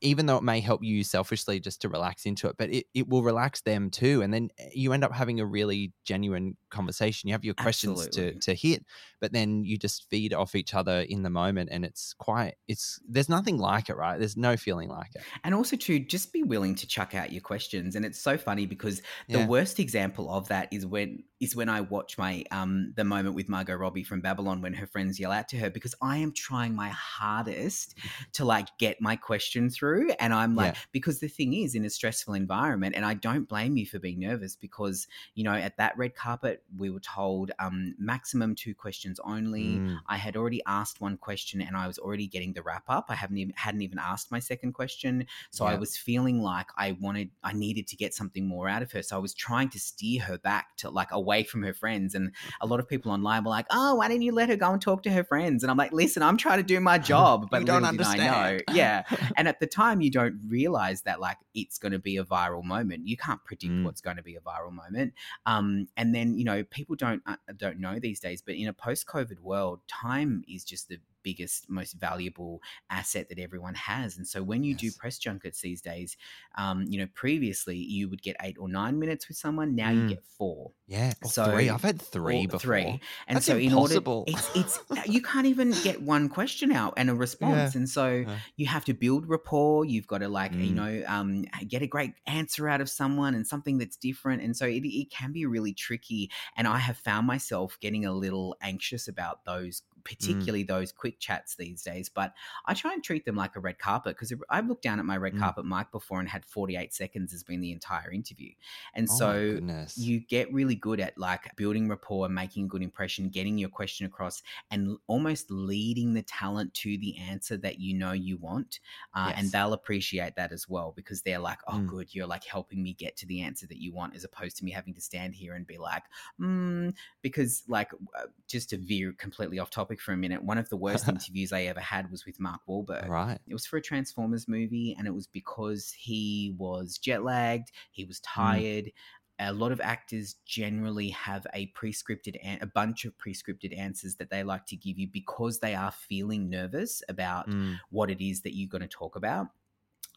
even though it may help you selfishly just to relax into it, but it, it will relax them too. And then eh, you end up having a really genuine conversation. You have your questions to,
Absolutely.
to hit, but then you just feed off each other in the moment. And it's quite, it's, there's nothing like it, right? There's no feeling like it.
and also to just be willing to chuck out your questions and it's so funny because the
Yeah.
worst example of that is when is when i watch my um the moment with margot robbie from babylon when her friends yell out to her because i am trying my hardest to like get my question through and i'm like
Yeah.
because the thing is in a stressful environment and i don't blame you for being nervous because you know at that red carpet we were told um maximum two questions only
Mm,
I had already asked one question and I was already getting the wrap up. I haven't even hadn't even asked my second question. So I was feeling like I wanted I needed to get something more out of her. So I was trying to steer her back to like away from her friends. And a lot of people online were like, Oh, why didn't you let her go and talk to her friends? And I'm like, listen, I'm trying to do my job. But
You don't
did I know.
understand.
Yeah. And at the time you don't realize that like it's gonna be a viral moment. You can't predict
Mm.
what's going to be a viral moment. Um, and then you know people don't uh, don't know these days, but in a post-COVID world, time is just the biggest, most valuable asset that everyone has. And so when you do press junkets these days, um, you know previously you would get eight or nine minutes with someone. Now
Mm.
you get four.
yeah. Or
So-
three. I've had three before.
Three. And
That's
so
impossible.
in order, it's it's you can't even get one question out and a response. And so
Yeah.
you have to build rapport. You've got to like you
Mm.
know um, get a great answer out of someone and something that's different. And so it it can be really tricky. And I have found myself getting a little anxious about those particularly those quick chats these days. But I try and treat them like a red carpet because I've looked down at my red
Mm.
carpet mic before and had 48 seconds has been the entire interview. And
Oh
so you get really good at like building rapport, and making a good impression, getting your question across, and almost leading the talent to the answer that you know you want. Uh, And they'll appreciate that as well because they're like, oh,
Mm.
good, you're like helping me get to the answer that you want, as opposed to me having to stand here and be like, mm, because like uh, just to veer completely off topic for a minute, one of the worst interviews I ever had was with Mark Wahlberg.
right.
It was for a Transformers movie, and it was because he was jet lagged, he was
Mm.
tired. A lot of actors generally have a pre-scripted, an- a bunch of pre-scripted answers that they like to give you because they are feeling nervous about
Mm.
what it is that you're going to talk about.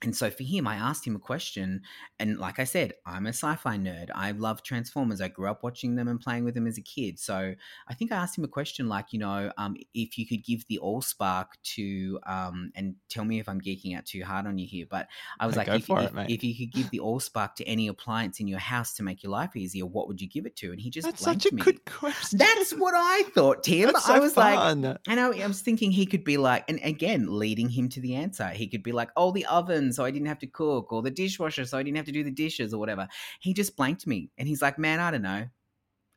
And so for him, I asked him a question. And like I said, I'm a sci fi nerd. I love Transformers. I grew up watching them and playing with them as a kid. So I think I asked him a question like, you know, um, if you could give the Allspark to, um, and tell me if I'm geeking out too hard on you here, but I was
No,
like, if, if,
it,
if you could give the Allspark to any appliance in your house to make your life easier, what would you give it to? And he just
That's such a
me.
good question.
That's what I thought, Tim.
That's
I
so
was like, and I, I was thinking he could be like, and again, leading him to the answer. He could be like, oh, the oven, so I didn't have to cook, or the dishwasher, so I didn't have to do the dishes, or whatever. He just blanked me, and he's like, man, I don't know.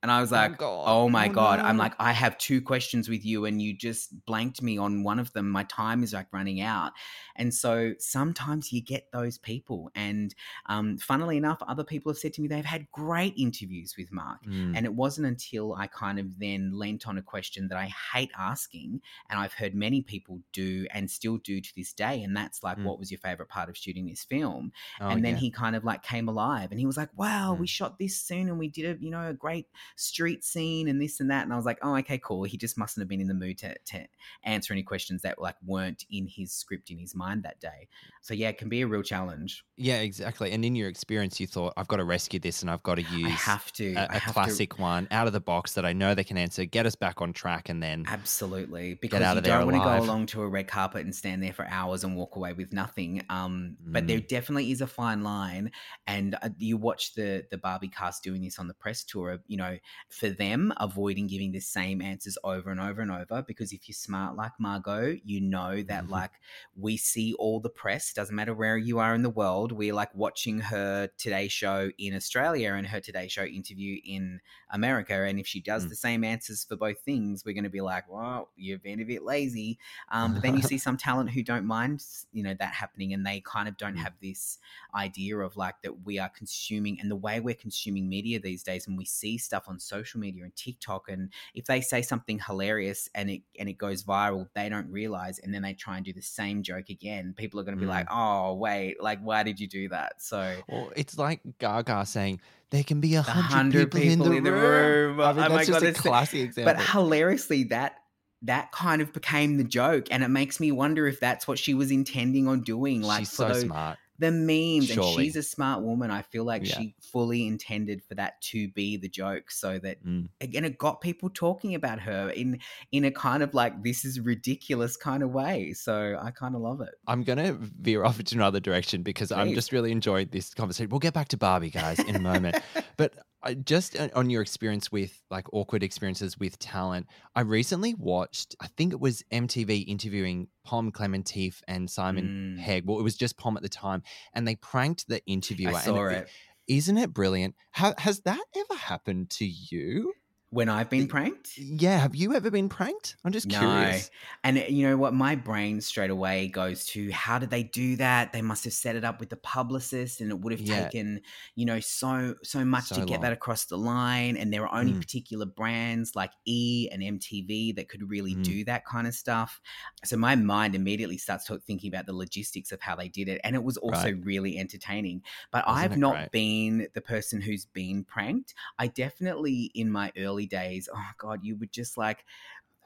And I was like,
God.
oh my
Oh,
God. I'm like, I have two questions with you, and you just blanked me on one of them. My time is like running out. And so sometimes you get those people. And um, funnily enough, other people have said to me they've had great interviews with Mark.
Mm.
And it wasn't until I kind of then lent on a question that I hate asking, and I've heard many people do and still do to this day. And that's like,
Mm.
what was your favorite part of shooting this film?
Oh,
and then
yeah.
he kind of like came alive and he was like, wow, we
Mm.
shot this soon and we did a, you know, a great street scene and this and that. And I was like, oh, okay, cool. He just mustn't have been in the mood to, to answer any questions that like weren't in his script in his mind that day. So yeah, it can be a real challenge.
Yeah, exactly. And in your experience, you thought, I've got to rescue this and I've got to use
I have to.
a,
have to-
classic one out of the box that I know they can answer, get us back on track, and then
Absolutely, because
out
you
of there
don't want to go along to a red carpet and stand there for hours and walk away with nothing. Um, But there definitely is a fine line, and uh, you watch the the Barbie cast doing this on the press tour. You know, for them, avoiding giving the same answers over and over and over, because if you're smart like Margot, you know that
Mhm.
like we see all the press. Doesn't matter where you are in the world. We're like watching her Today Show in Australia and her Today Show interview in America. And if she does
Mm.
the same answers for both things, we're going to be like, well, you've been a bit lazy. Um, but then you see some talent who don't mind, you know, that happening, and they kind of don't
Mm.
have this idea of like that we are consuming, and the way we're consuming media these days, and we see stuff on social media and TikTok, and if they say something hilarious and it and it goes viral, they don't realize, and then they try and do the same joke again. People are going to be
Mm.
like, oh wait, like why did you do that? So.
Well, it's like Gaga saying there can be a hundred people, in, the, room. I mean,
Oh
that's just
God,
a classic example.
But hilariously, that that kind of became the joke, and it makes me wonder if that's what she was intending on doing. Like
She's so
those,
smart.
The memes, and she's a smart woman. I feel like
Yeah.
she fully intended for that to be the joke, so that
Mm.
again, it got people talking about her in in a kind of like this is ridiculous kind of way. So I kind of love it.
I'm going to veer off into another direction because I'm just really enjoying this conversation. We'll get back to Barbie, guys, in a moment. but I, just on- on your experience with like awkward experiences with talent, I recently watched, I think it was MTV interviewing Pom Klementieff and Simon
Mm.
Pegg. Well, it was just Pom at the time, and they pranked the interviewer.
I
and
saw it
Isn't it brilliant? Ha- has that ever happened to you?
When I've been pranked.
Yeah. Have you ever been pranked? I'm just
No.
curious.
And uh, you know what? My brain straight away goes to how did they do that? They must have set it up with the publicist, and it would have
Yeah.
taken you know so so much
So
to get
long.
that across the line. And there are only
Mm.
particular brands like E and MTV that could really
Mm.
do that kind of stuff. So my mind immediately starts to thinking about the logistics of how they did it, and it was also
Right.
really entertaining. But
Wasn't
I've not
great?
been the person who's been pranked. I definitely in my early days, oh god, you would just like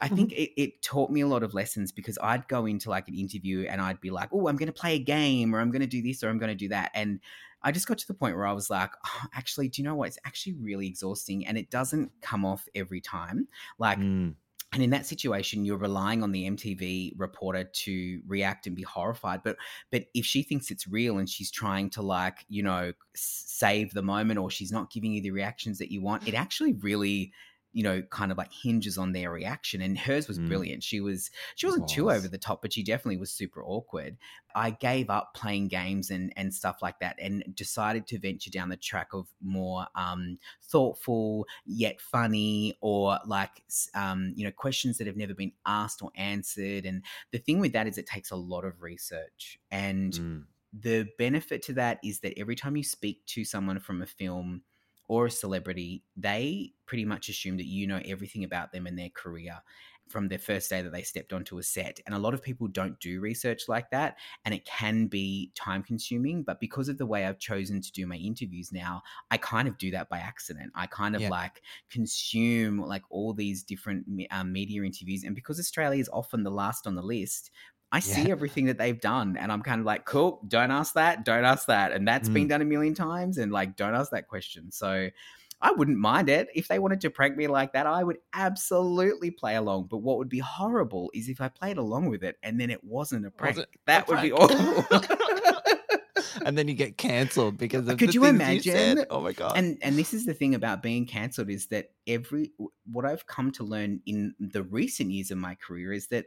I
Mm-hmm.
think it, it taught me a lot of lessons because I'd go into like an interview and I'd be like, oh, I'm going to play a game or I'm going to do this or I'm going to do that. And I just got to the point where I was like, oh, actually, do you know what? It's actually really exhausting and it doesn't come off every time. Like,
Mm.
And in that situation, you're relying on the MTV reporter to react and be horrified. But but if she thinks it's real and she's trying to like you know save the moment or she's not giving you the reactions that you want, it mm-hmm. actually really you know kind of like hinges on their reaction and hers was
Mm.
brilliant she was she wasn't too over the top but she definitely was super awkward i gave up playing games and and stuff like that and decided to venture down the track of more um thoughtful yet funny or like um you know questions that have never been asked or answered and the thing with that is it takes a lot of research and
Mm.
the benefit to that is that every time you speak to someone from a film or a celebrity, they pretty much assume that you know everything about them and their career from their first day that they stepped onto a set. And a lot of people don't do research like that, and it can be time consuming. But because of the way I've chosen to do my interviews now, I kind of do that by accident. I kind of
Yeah.
like consume like all these different um, media interviews. And because Australia is often the last on the list, I see
Yeah.
everything that they've done and I'm kind of like, cool, don't ask that, don't ask that. And that's been mm. done a million times and like, don't ask that question. So I wouldn't mind it. If they wanted to prank me like that, I would absolutely play along. But what would be horrible is if I played along with it and then it wasn't a prank.
a
that would be awful.
and then you get cancelled because uh, of
Could
the
you imagine?
Oh my god!
and and this is the thing about being cancelled is that every what I've come to learn in the recent years of my career is that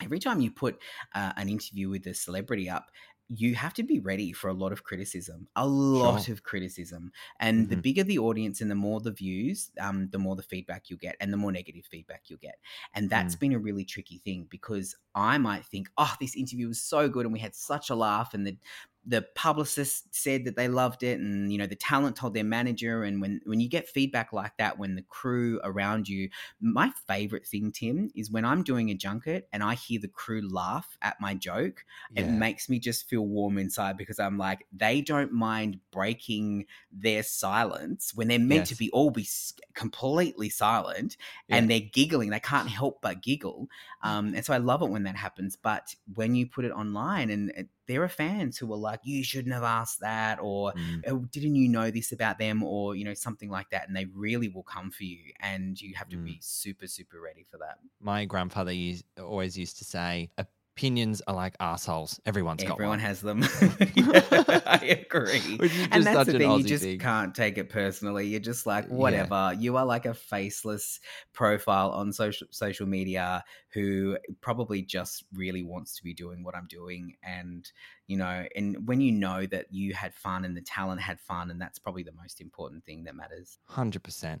every time you put uh, an interview with a celebrity up you have to be ready for a lot of criticism a lot
Sure.
of criticism and the
Mhm.
bigger the audience and the more the views um, the more the feedback you'll get and the more negative feedback you'll get and that's been a really tricky thing because i might think oh this interview was so good and we had such a laugh and the the publicist said that they loved it and you know the talent told their manager and when when you get feedback like that when the crew around you my favorite thing tim is when i'm doing a junket and i hear the crew laugh at my joke it makes me just feel warm inside because i'm like they don't mind breaking their silence when they're meant to be all be completely silent
Yeah.
and they're giggling they can't help but giggle um, and so I love it when that happens. But when you put it online, and uh, there are fans who are like, "You shouldn't have asked that," or
Mm.
"Oh, "Didn't you know this about them?" or you know something like that, and they really will come for you, and you have to
Mm.
be super, super ready for that.
My grandfather used, always used to say, "Opinions are like assholes. Everyone's got
them.
Everyone
has them. Yeah, I agree. And that's the
an
thing, you just
thing.
can't take it personally. You're just like, uh,
Yeah.
whatever. You are like a faceless profile on social social media who probably just really wants to be doing what I'm doing. And, you know, and when you know that you had fun and the talent had fun, and that's probably the most important thing that matters.
Hundred percent.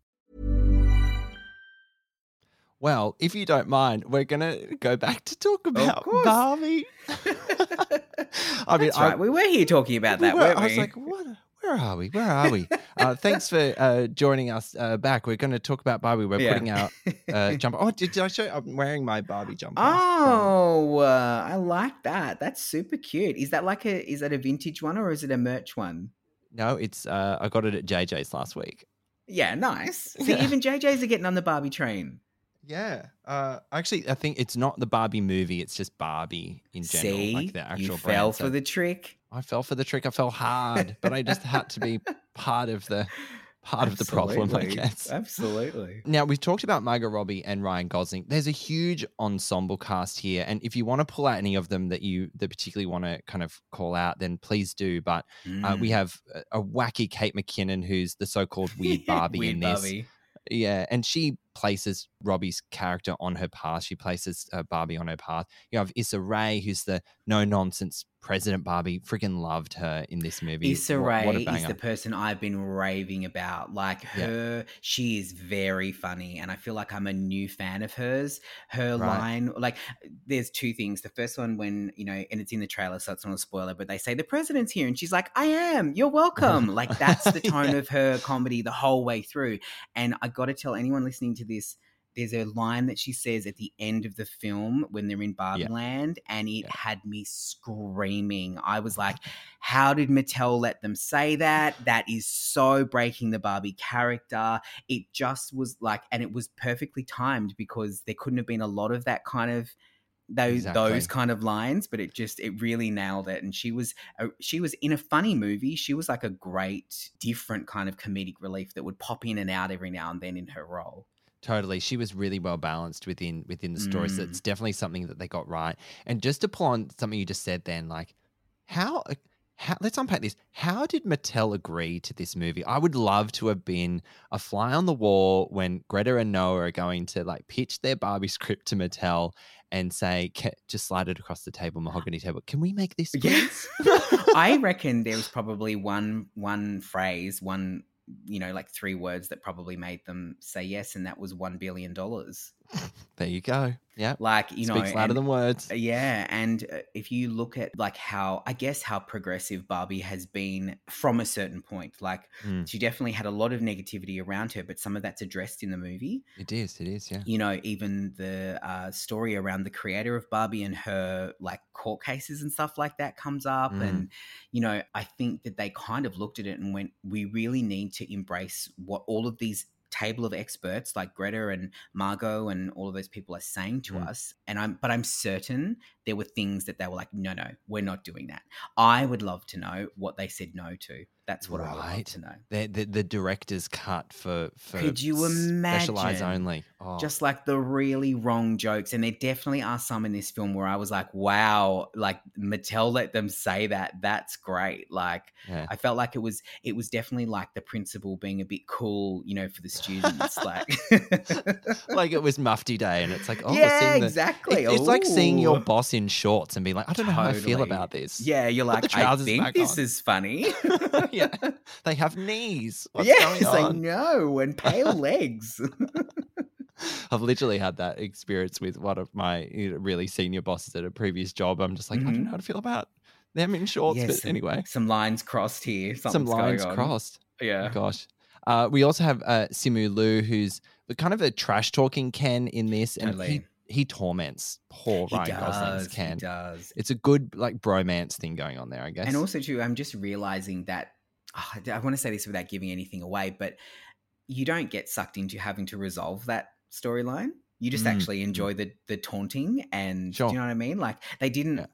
Well, if you don't mind, we're gonna go back to talk about. Barbie. I mean,
That's right.
I,
we were here talking about
we
that,
were- I was like, what? Where are we? Where are we? uh, thanks for uh, joining us uh, back. We're going to talk about Barbie. We're
Yeah.
putting out uh, jumper. Oh, did, did I show? I'm wearing my Barbie jumper.
Oh, uh, I like that. That's super cute. Is that like a is that a vintage one or is it a merch one?
no, it's. Uh, I got it at JJ's last week.
Yeah, nice. See,
Yeah.
even JJ's are getting on the Barbie train.
Yeah. Uh, actually, I think it's not the Barbie movie. It's just Barbie in general,
See,
like the actual
you
brand.
fell
So
for the trick.
I fell for the trick. I fell hard, but I just had to be part of the part of the problem, I
Absolutely.
guess.
Absolutely.
Now we've talked about Margot Robbie and Ryan Gosling. There's a huge ensemble cast here, and if you want to pull out any of them that you that particularly want to kind of call out, then please do. But uh, we
Mm.
have a, a wacky Kate McKinnon, who's the so-called weird Barbie
Weird
in this.
Barbie.
Yeah, and she places Robbie's character on her path. She places uh, Barbie on her path. You have Issa Rae, who's the no nonsense President Barbie. Freaking loved her in this movie.
Issa
What- what
Rae is the person I've been raving about. Like
Yeah.
her, she is very funny, and I feel like I'm a new fan of hers. Her
Right.
line, like, there's two things. The first one, when you know, and it's in the trailer, so it's not a spoiler, but they say the president's here, and she's like, "I am. You're welcome." like that's the tone
Yeah.
of her comedy the whole way through. And I got to tell anyone listening to this. There's a line that she says at the end of the film when they're in Barbie
Yeah.
Land, and it
Yeah.
had me screaming. I was like, how did Mattel let them say that? That is so breaking the Barbie character. It just was like, and it was perfectly timed because there couldn't have been a lot of that kind of those those kind of lines, but it just it really nailed it. And she was a, she was in a funny movie. She was like a great different kind of comedic relief that would pop in and out every now and then in her role.
Totally, she was really well balanced within within the story. So
Mm.
it's definitely something that they got right. And just to pull on something you just said, then like how. uh, How, let's unpack this. How did Mattel agree to this movie? I would love to have been a fly on the wall when Greta and Noah are going to like pitch their Barbie script to Mattel and say, just slide it across the table, mahogany table. Can we make this, please?
I reckon there was probably one one phrase, one you know, like three words that probably made them say yes, and that was one billion dollars.
There you go. Yeah.
Like you know,
Speaks louder
and-
than words.
Yeah, and uh, if you look at like how I guess how progressive Barbie has been from a certain point, like
Mm.
she definitely had a lot of negativity around her, but some of that's addressed in the movie.
It is. It is. Yeah.
You know, even the uh, story around the creator of Barbie and her like court cases and stuff like that comes up,
Mm.
and you know, I think that they kind of looked at it and went, "We really need to embrace what all of these." Table of experts like Greta and Margot and all of those people are saying to
Mm.
us and I'm but I'm certain there were things that they were like no no we're not doing that. I would love to know what they said no to. That's what I would love to know.
The, the the director's cut for for
Could you
specialized
imagine?
only. Oh,
Just like the really wrong jokes and there definitely are some in this film where I was like wow like Mattel let them say that that's great. Like
yeah.
I felt like it was it was definitely like the principal being a bit cool, you know, for the students like
like it was Mufti Day, and it's like, oh,
yeah,
seeing the,
exactly.
It- it's like seeing your boss in shorts and being like, I don't know how I feel about this.
Yeah, you're
Put
like, I think this
on."
is funny.
yeah, they have knees. What's
yes,
going
I know, and pale legs.
I've literally had that experience with one of my really senior bosses at a previous job. I'm just like, I don't know how to feel about them in shorts.
Yes,
but anyway,
some lines crossed here.
some lines
going on.
crossed. Oh
Yeah.
gosh. Uh, we also have uh, Simu Liu, who's kind of a trash talking Ken in this, and he,
Totally.
he torments poor
He
Ryan Gosling's
does.
Ken.
He does.
It's a good like bromance thing going on there, I guess.
And also, too, I'm just realizing that ah, I want to say this without giving anything away, but you don't get sucked into having to resolve that storyline. You just
Mm,
actually
mm.
enjoy the the taunting, and
Sure.
do you know what I mean? Like they didn't.
Yeah.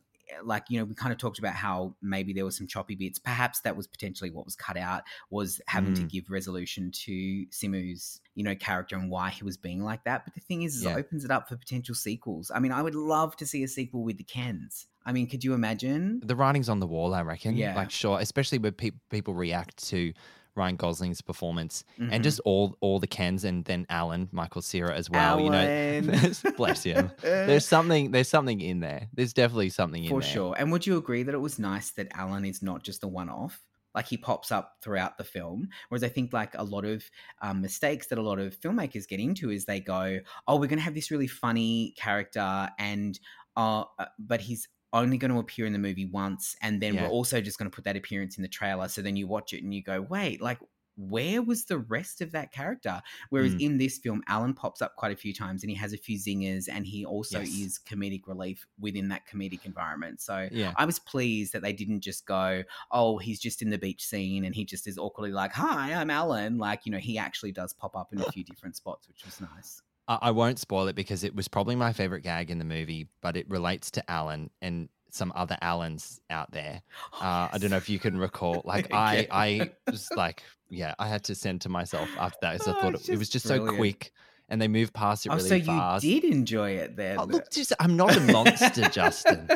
Like you know, we kind of talked about how maybe there were some choppy bits. Perhaps that was potentially what was cut out was having to
Mm.
give resolution to Simu's you know character and why he was being like that. But the thing is, is it opens it up for potential sequels. I mean, I would love to see a sequel with the Kens. I mean, could you imagine?
the writing's on the wall, I reckon.
Yeah.
Like, sure, especially when pe- people react to Ryan Gosling's performance
Mhm.
and just all all the Kens and then Alan, Michael Cera as well. You know,
Alan.
bless him. There's something. There's something in there. There's definitely something in there.
for
there.
sure. And would you agree that it was nice that Alan is not just a one-off? Like he pops up throughout the film, whereas I think like a lot of um, mistakes that a lot of filmmakers get into is they go, "Oh, we're going to have this really funny character, and uh, uh, but he's only going to appear in the movie once, and then
Yeah.
we're also just going to put that appearance in the trailer." So then you watch it and you go, "Wait, like." Where was the rest of that character? Whereas
Mm.
in this film, Alan pops up quite a few times and he has a few zingers and he also
Yes.
is comedic relief within that comedic environment. So
Yeah.
I was pleased that they didn't just go, oh, he's just in the beach scene and he just is awkwardly like, hi, I'm Alan. Like, you know, he actually does pop up in a few different spots, which was nice.
I, I won't spoil it because it was probably my favorite gag in the movie, but it relates to Alan and some other Allens out there. Uh, I don't know if you can recall. Like I, I was like, yeah, I had to send to myself after that because I
Oh,
thought it, it was
just
just so quick, and they moved past it
Oh,
really
so
fast.
you did enjoy it then.
Oh, look, just I'm not a monster, Justin.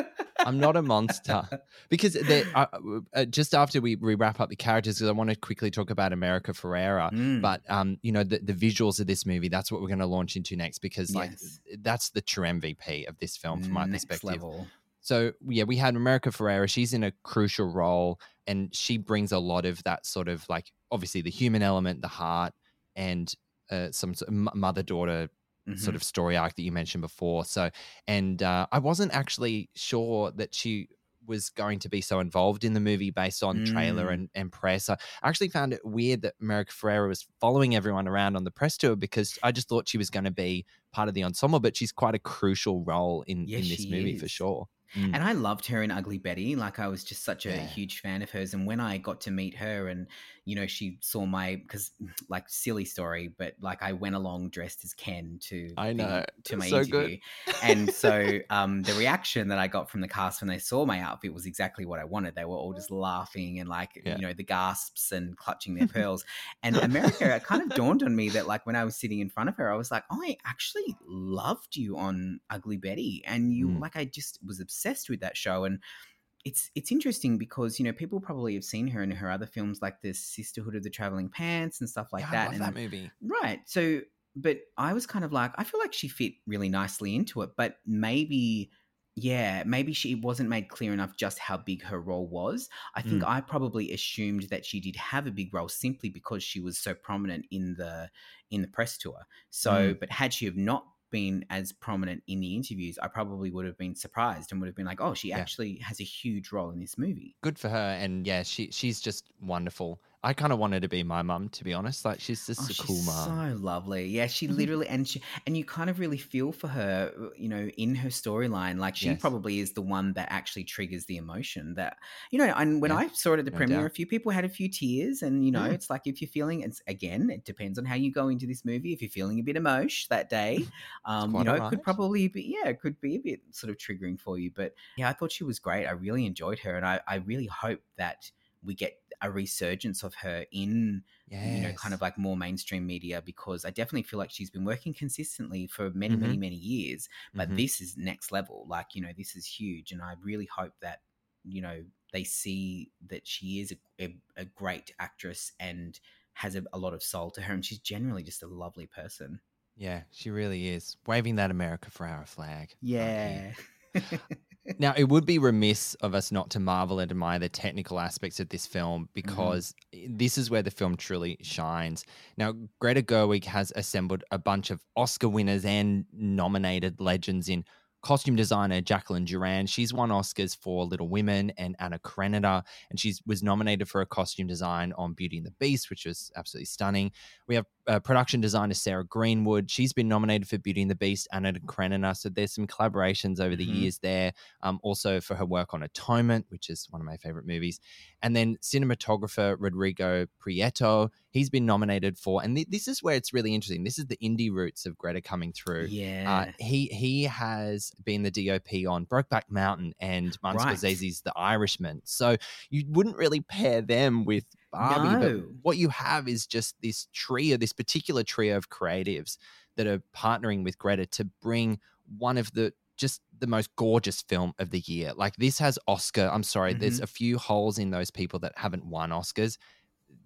I'm not a monster. Because uh, uh, just after we, we wrap up the characters, because I want to quickly talk about America Ferrera.
Mm.
But um, you know, the, the visuals of this movie, that's what we're going to launch into next because like
Yes.
that's the true MVP of this film from my
Next
perspective.
level.
So yeah, we had America Ferrera. She's in a crucial role, and she brings a lot of that sort of like obviously the human element, the heart, and uh, some sort of mother daughter sort
Mhm.
of story arc that you mentioned before. So, and uh, I wasn't actually sure that she was going to be so involved in the movie based on trailer
Mm.
and, and press. I actually found it weird that America Ferrera was following everyone around on the press tour because I just thought she was going to be part of the ensemble, but she's quite a crucial role in,
Yes,
in this movie for sure. Mm.
And I loved her in Ugly Betty. Like I was just such a
Yeah.
huge fan of hers. And when I got to meet her, and you know, she saw my because like silly story, but like I went along dressed as Ken to
I
the-
know.
to my
So good.
interview, and so um, the reaction that I got from the cast when they saw my outfit was exactly what I wanted. They were all just laughing and like
Yeah.
you know the gasps and clutching their pearls. And America, it kind of dawned on me that like when I was sitting in front of her, I was like, "Oh, I actually loved you on Ugly Betty, and you
Mm.
like I just was obsessed with that show and. It's it's interesting because you know people probably have seen her in her other films like the Sisterhood of the Traveling Pants and stuff like
Yeah,
that.
I love
and
that movie.
Right. So, but I was kind of like, I feel like she fit really nicely into it, but maybe, yeah, maybe she wasn't made clear enough just how big her role was. I think mm. I probably assumed that she did have a big role simply because she was so prominent in the in the press tour. So, mm. but had she have not been as prominent in the interviews, I probably would have been surprised and would have been like, oh, she
Yeah.
actually has a huge role in this movie.
Good for her. And yeah, she she's just wonderful. I kind of wanted to be my mum, to be honest. Like she's just
Oh,
a cool mum.
So lovely. Yeah, she literally and she and you kind of really feel for her, uh, you know, in her storyline. Like she
Yes.
probably is the one that actually triggers the emotion that you know, and when
Yeah,
I saw it at the
no
premiere,
doubt.
a few people had a few tears and you know,
Mm.
it's like if you're feeling it's again, it depends on how you go into this movie. If you're feeling a bit emotion that day, um, you know, it could probably be yeah, it could be a bit sort of triggering for you. But yeah, I thought she was great. I really enjoyed her and I, I really hope that we get a resurgence of her in
Yeah.
you know, kind of like more mainstream media because I definitely feel like she's been working consistently for many, many, many years. But
Mhm.
this is next level. Like, you know, this is huge. And I really hope that, you know, they see that she is a, a, a great actress and has a, a lot of soul to her. And she's generally just a lovely person.
Yeah, she really is. Waving that America Ferrera flag.
Yeah.
Now, it would be remiss of us not to marvel and admire the technical aspects of this film mm-hmm. because this is where the film truly shines. Now, Greta Gerwig has assembled a bunch of Oscar winners and nominated legends in costume designer Jacqueline Durran. She's won Oscars for Little Women and Anna Karenina, and she was nominated for a costume design on Beauty and the Beast, which was absolutely stunning. We have uh, production designer Sarah Greenwood. She's been nominated for Beauty and the Beast, Anna Karenina. So there's some collaborations over the
Mhm.
years there. Um, also for her work on Atonement, which is one of my favorite movies. And then cinematographer Rodrigo Prieto. He's been nominated for, and th- this is where it's really interesting. This is the indie roots of Greta coming through.
yeah.
Uh, he he has been the DOP on Brokeback Mountain and Martin
Right.
Scorsese's The Irishman. So you wouldn't really pair them with Barbie, but what you have is just this trio, this particular trio of creatives that are partnering with Greta to bring one of the just the most gorgeous film of the year. Like this has Oscar. I'm sorry, there's
Mm-hmm.
a few holes in those people that haven't won Oscars.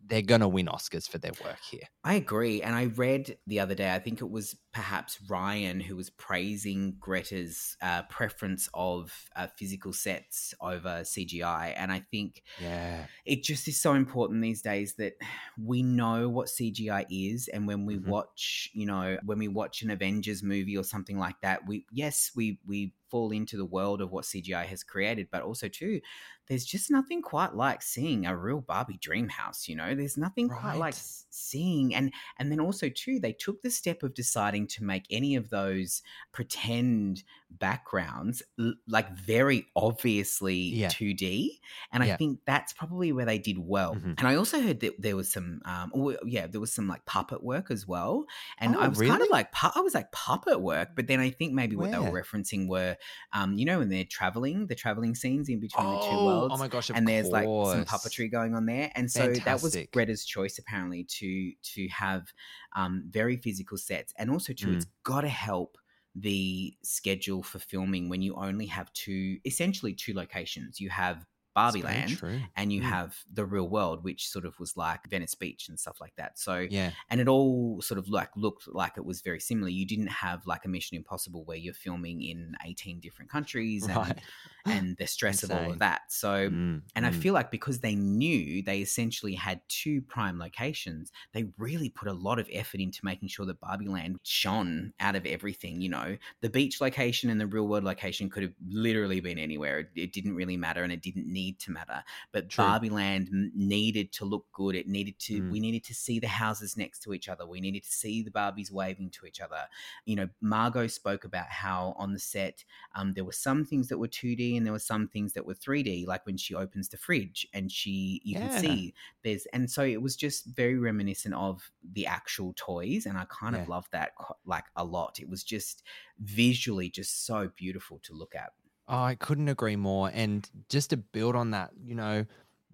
They're gonna win Oscars for their work here.
I agree. And I read the other day, I think it was perhaps Ryan who was praising Greta's uh, preference of uh, physical sets over CGI. And I think
Yeah.
it just is so important these days that we know what CGI is. And when we
Mhm.
watch, you know, when we watch an Avengers movie or something like that, we, yes, we, we, fall into the world of what CGI has created, but also too, there's just nothing quite like seeing a real Barbie dream house, you know? There's nothing quite like seeing and and then also too, they took the step of deciding to make any of those pretend backgrounds like very obviously
Yeah.
2D. And I
Yeah.
think that's probably where they did well.
Mhm.
And I also heard that there was some um oh, yeah, there was some like puppet work as well. And
Oh,
I was kind of like pu- I was like puppet work, but then I think maybe what they were referencing were um, you know, when they're traveling, the traveling scenes in between the two worlds.
oh my gosh,
and there's like some puppetry going on there. And so that was Greta's choice apparently to to have um, very physical sets. And also too,
Mm.
it's gotta help the schedule for filming when you only have two, essentially two locations. You have Barbie Land and you
Mm.
have the real world, which sort of was like Venice Beach and stuff like that. So
Yeah.
and it all sort of like looked like it was very similar. You didn't have like a Mission Impossible where you're filming in 18 different countries and,
Right.
and the stress of all of that. So
Mm,
and I
mm.
feel like because they knew they essentially had two prime locations, they really put a lot of effort into making sure that Barbie Land shone out of everything. You know, the beach location and the real world location could have literally been anywhere. It, it didn't really matter and it didn't need to matter. But
True.
Barbie Land needed to look good. It needed to,
Mm.
we needed to see the houses next to each other. We needed to see the Barbies waving to each other. You know, Margot spoke about how on the set, um, there were some things that were 2D and there were some things that were 3D, like when she opens the fridge and she, you
Yeah.
can see there's, and so it was just very reminiscent of the actual toys. And I kind
Yeah.
of loved that like a lot. It was just visually just so beautiful to look at.
Oh, I couldn't agree more. And just to build on that, you know,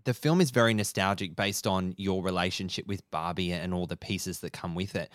the film is very nostalgic based on your relationship with Barbie and all the pieces that come with it.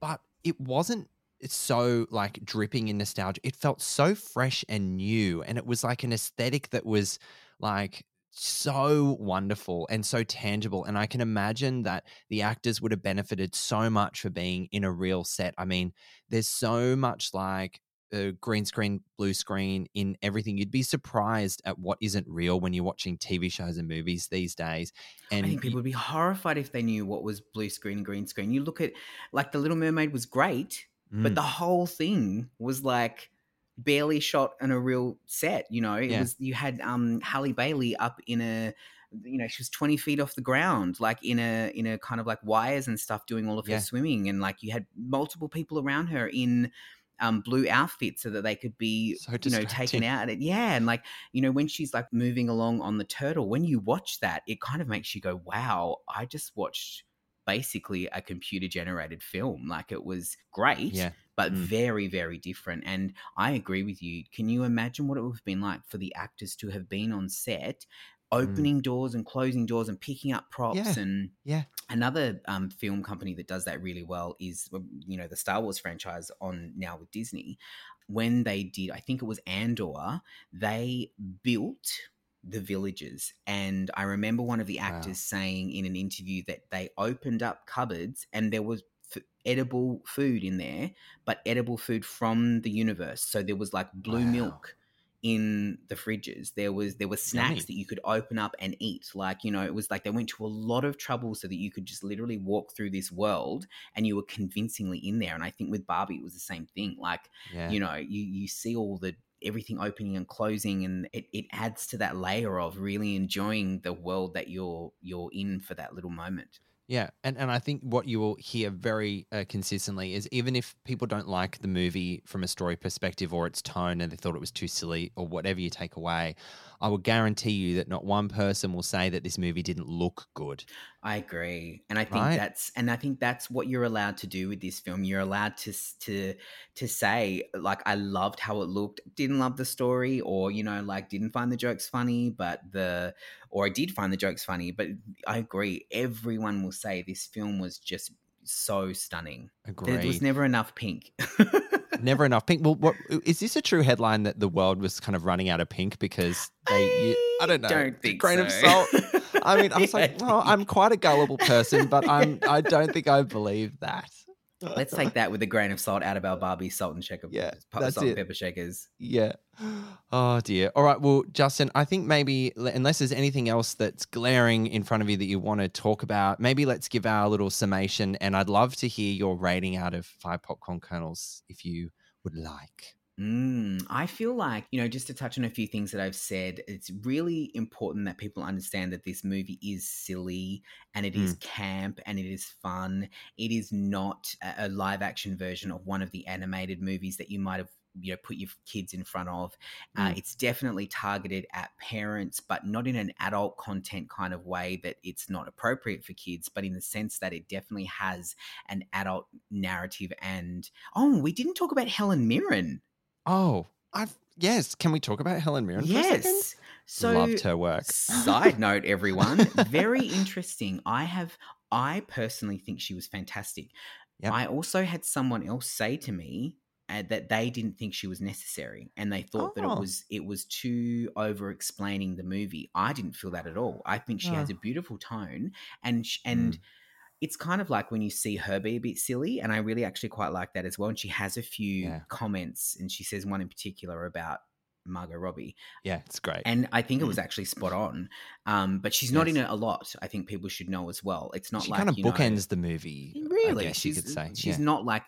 But it wasn't so like dripping in nostalgia. It felt so fresh and new. And it was like an aesthetic that was like so wonderful and so tangible. And I can imagine that the actors would have benefited so much for being in a real set. I mean, there's so much like uh, green screen, blue screen in everything. You'd be surprised at what isn't real when you're watching TV shows and movies these days. And
I think people would be horrified if they knew what was blue screen and green screen. You look at like the Little Mermaid was great, but
Mm.
the whole thing was like barely shot on a real set. You know, it
Yeah.
was you had um Halle Bailey up in a you know she was 20 feet off the ground like in a in a kind of like wires and stuff doing all of
Yeah.
her swimming and like you had multiple people around her in um, blue outfit so that they could be
So
you know taken out yeah and like you know when she's like moving along on the turtle when you watch that it kind of makes you go wow i just watched basically a computer generated film. Like it was great
yeah,
but
Mm.
very very different and i agree with you. Can you imagine what it would have been like for the actors to have been on set opening doors and closing doors and picking up props
Mm. Yeah.
and
yeah,
another um, film company that does that really well is um, you know the Star Wars franchise on now with Disney. When they did, I think it was Andor, they built the villages, and I remember one of the actors
Wow.
saying in an interview that they opened up cupboards and there was f- edible food in there, but edible food from the universe. So there was like blue
Wow.
milk in the fridges. There was there were snacks
Yummy.
that you could open up and eat. Like, you know, it was like they went to a lot of trouble so that you could just literally walk through this world and you were convincingly in there. And I think with Barbie it was the same thing. Like,
yeah.
you know, you you see all the everything opening and closing and it, it adds to that layer of really enjoying the world that you're you're in for that little moment.
Yeah, and and I think what you will hear very uh, consistently is even if people don't like the movie from a story perspective or its tone and they thought it was too silly or whatever you take away, I will guarantee you that not one person will say that this movie didn't look good.
I agree, and I think
Right?
that's and I think that's what you're allowed to do with this film. You're allowed to to to say like I loved how it looked, didn't love the story, or you know like didn't find the jokes funny, but the or I did find the jokes funny. But I agree, everyone will say this film was just so stunning.
Agreed.
There was never enough pink.
Never enough pink. Well, what is this a true headline that the world was kind of running out of pink because they? you- I don't know.
Don't think
grain of salt. I mean, I was like, well, I'm quite a gullible person, but I'm. I don't think I believe that.
Let's take that with a grain of salt out of our Barbie salt and shaker.
Yeah, that's
salt and
it.
pepper shakers.
Yeah. Oh dear. All right. Well, Justin, I think maybe unless there's anything else that's glaring in front of you that you want to talk about, maybe let's give our little summation. And I'd love to hear your rating out of five popcorn kernels if you would like.
Mm, I feel like, you know, just to touch on a few things that I've said, it's really important that people understand that this movie is silly and it is camp and it is fun. It is not a, a live action version of one of the animated movies that you might have. You know, put your kids in front of. Uh,
Mm.
it's definitely targeted at parents, but not in an adult content kind of way that it's not appropriate for kids, but in the sense that it definitely has an adult narrative. And oh, we didn't talk about Helen Mirren.
Oh, I've yes. Can we talk about Helen Mirren?
Yes. So
loved her work.
Side note, everyone, very interesting. I have I personally think she was fantastic.
Yep.
I also had someone else say to me, uh, that they didn't think she was necessary, and they thought that
Oh.
it was it was too over explaining the movie. I didn't feel that at all. I think she
Oh.
has a beautiful tone, and sh- and.
Mm.
It's kind of like when you see her be a bit silly, and I really actually quite like that as well. And she has a few
Yeah.
comments, and she says one in particular about Margot Robbie,
Yeah, it's great.
and I think it was actually spot on. Um, but she's not in it a lot. I think people should know as well. It's not
she
like
kind of
you know-
bookends the movie.
really she's
you could say.
she's
yeah.
not like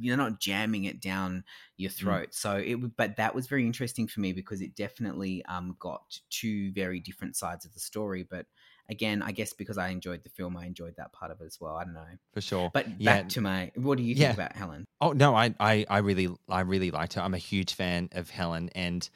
you're not jamming it down your throat so it but that was very interesting for me because it definitely um got two very different sides of the story but again i guess because i enjoyed the film i enjoyed that part of it as well i don't know
for sure.
but
yeah,
back to my what do you think
Yeah.
about helen
Oh no, I, I I really I really liked her. I'm a huge fan of Helen and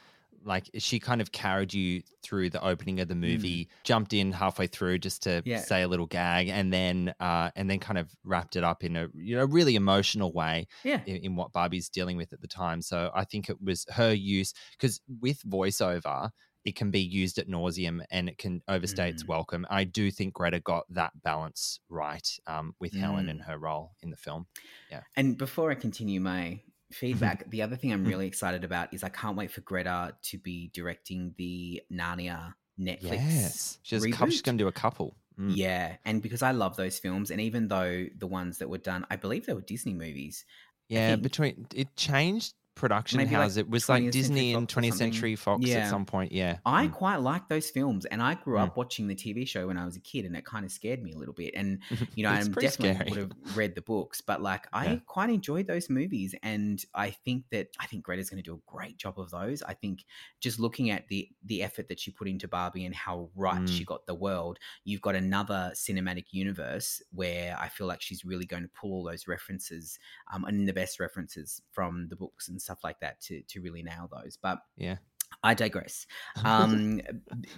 like she kind of carried you through the opening of the movie, jumped in halfway through just to
Mm. Yeah.
say a little gag and then uh and then kind of wrapped it up in a you know really emotional way
yeah
in, in what Barbie's dealing with at the time. So I think it was her use because with voiceover, it can be used at nauseum and it can overstay its
Mm.
welcome. I do think Greta got that balance right um, with Helen
Mm.
and her role in the film. Yeah.
And before I continue my feedback, the other thing I'm
Mhm.
really excited about is I can't wait for Greta to be directing the Narnia Netflix.
Yes, she's, couple, she's going to do a couple. Mm.
Yeah, and because I love those films, and even though the ones that were done, I believe they were Disney movies.
Yeah, between it changed production
Maybe like
it was like Disney and 20th. Century Fox
Yeah.
at some point. Yeah,
I
Mm.
quite like those films, and I grew
Mm.
up watching the TV show when I was a kid, and it kind of scared me a little bit. And you know, I definitely
scary.
would have read the books, but like I
Yeah.
quite enjoyed those movies, and I think that I think Greta's going to do a great job of those. I think just looking at the the effort that she put into Barbie and how right
Mm.
she got the world, you've got another cinematic universe where I feel like she's really going to pull all those references, um, and the best references from the books and stuff like that to to really nail those. But
Yeah.
I digress. Um,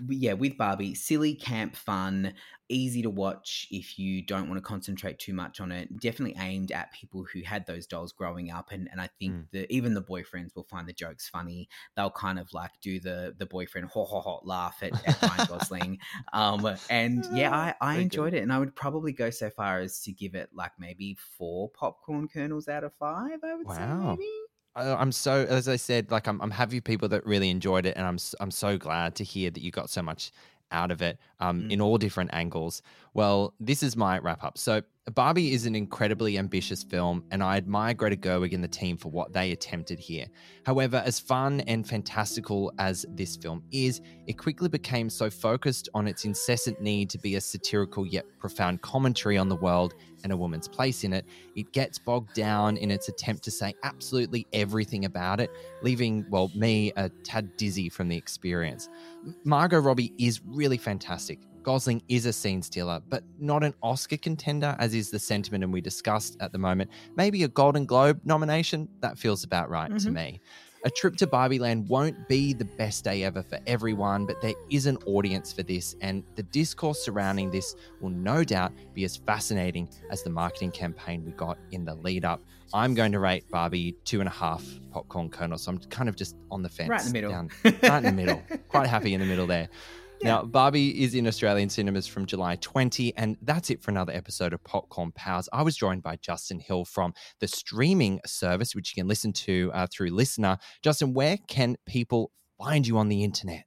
yeah, with Barbie, silly, camp, fun, easy to watch if you don't want to concentrate too much on it. Definitely aimed at people who had those dolls growing up, and and I think
Mm.
that even the boyfriends will find the jokes funny. They'll kind of like do the the boyfriend ho ho ho laugh at, at Ryan Gosling. Um, and yeah, I, I
Very good.
enjoyed it, and I would probably go so far as to give it like maybe four popcorn kernels out of five. I would say maybe.
I- I'm so, as I said, like I'm, I'm happy people that really enjoyed it, and I'm, I'm so glad to hear that you got so much out of it, um,
Mm.
in all different angles. Well, this is my wrap up. So, Barbie is an incredibly ambitious film, and I admire Greta Gerwig and the team for what they attempted here. However, as fun and fantastical as this film is, it quickly became so focused on its incessant need to be a satirical yet profound commentary on the world and a woman's place in it, it gets bogged down in its attempt to say absolutely everything about it, leaving, well, me a tad dizzy from the experience. Margot Robbie is really fantastic. Gosling is a scene stealer, but not an Oscar contender, as is the sentiment and we discussed at the moment. Maybe a Golden Globe nomination? That feels about right to
Mhm.
me. A trip to Barbie Land won't be the best day ever for everyone, but there is an audience for this, and the discourse surrounding this will no doubt be as fascinating as the marketing campaign we got in the lead up. I'm going to rate Barbie two and a half popcorn kernels, so I'm kind of just on the fence.
Right in the middle.
down- right in the middle. Quite happy in the middle there. Now, Barbie is in Australian cinemas from July 20, and that's it for another episode of Popcorn Pals. I was joined by Justin Hill from the streaming service, which you can listen to uh, through LiSTNR. Justin, where can people find you on the internet?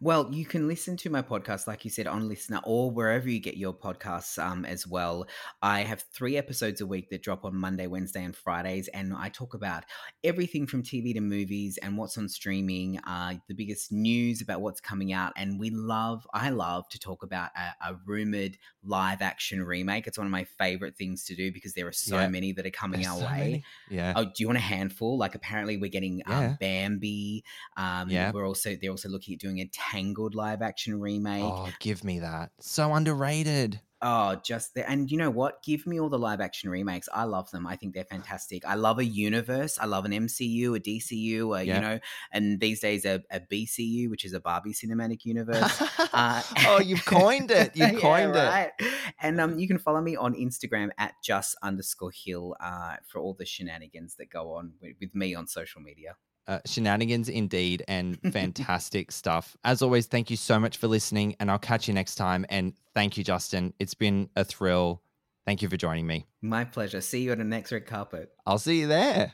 Well, you can listen to my podcast, like you said, on LiSTNR or wherever you get your podcasts um, as well. I have three episodes a week that drop on Monday, Wednesday, and Fridays, and I talk about everything from TV to movies and what's on streaming, uh, the biggest news about what's coming out. And we love, I love to talk about a, a rumored live action remake. It's one of my favorite things to do because there are so
Yeah.
many that are coming
There's
our
so
way.
many. Yeah.
Oh, do you want a handful? Like apparently we're getting
Yeah.
um, Bambi. Um,
Yeah.
We're also they're also looking at doing a Tangled live action remake.
Oh, give me that. So underrated.
Oh, just the, and you know what? Give me all the live action remakes. I love them. I think they're fantastic. I love a universe. I love an MCU, a DCU, a,
Yeah.
you know, and these days a, a BCU, which is a Barbie cinematic universe. Uh,
oh, you've coined it. You've
Yeah,
coined it.
And um, you can follow me on Instagram at just underscore hill uh, for all the shenanigans that go on with, with me on social media.
Uh, shenanigans indeed and fantastic stuff. As always, thank you so much for listening, and I'll catch you next time. And thank you, Justin. It's been a thrill. Thank you for joining me.
My pleasure. See you on the next red carpet.
I'll see you there.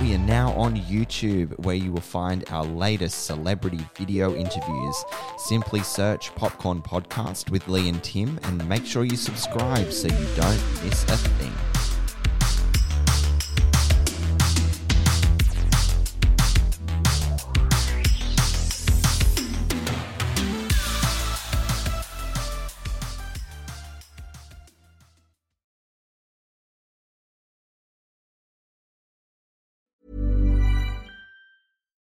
We are now on YouTube where you will find our latest celebrity video interviews. Simply search Popcorn Podcast with Leigh and Tim and make sure you subscribe so you don't miss a thing.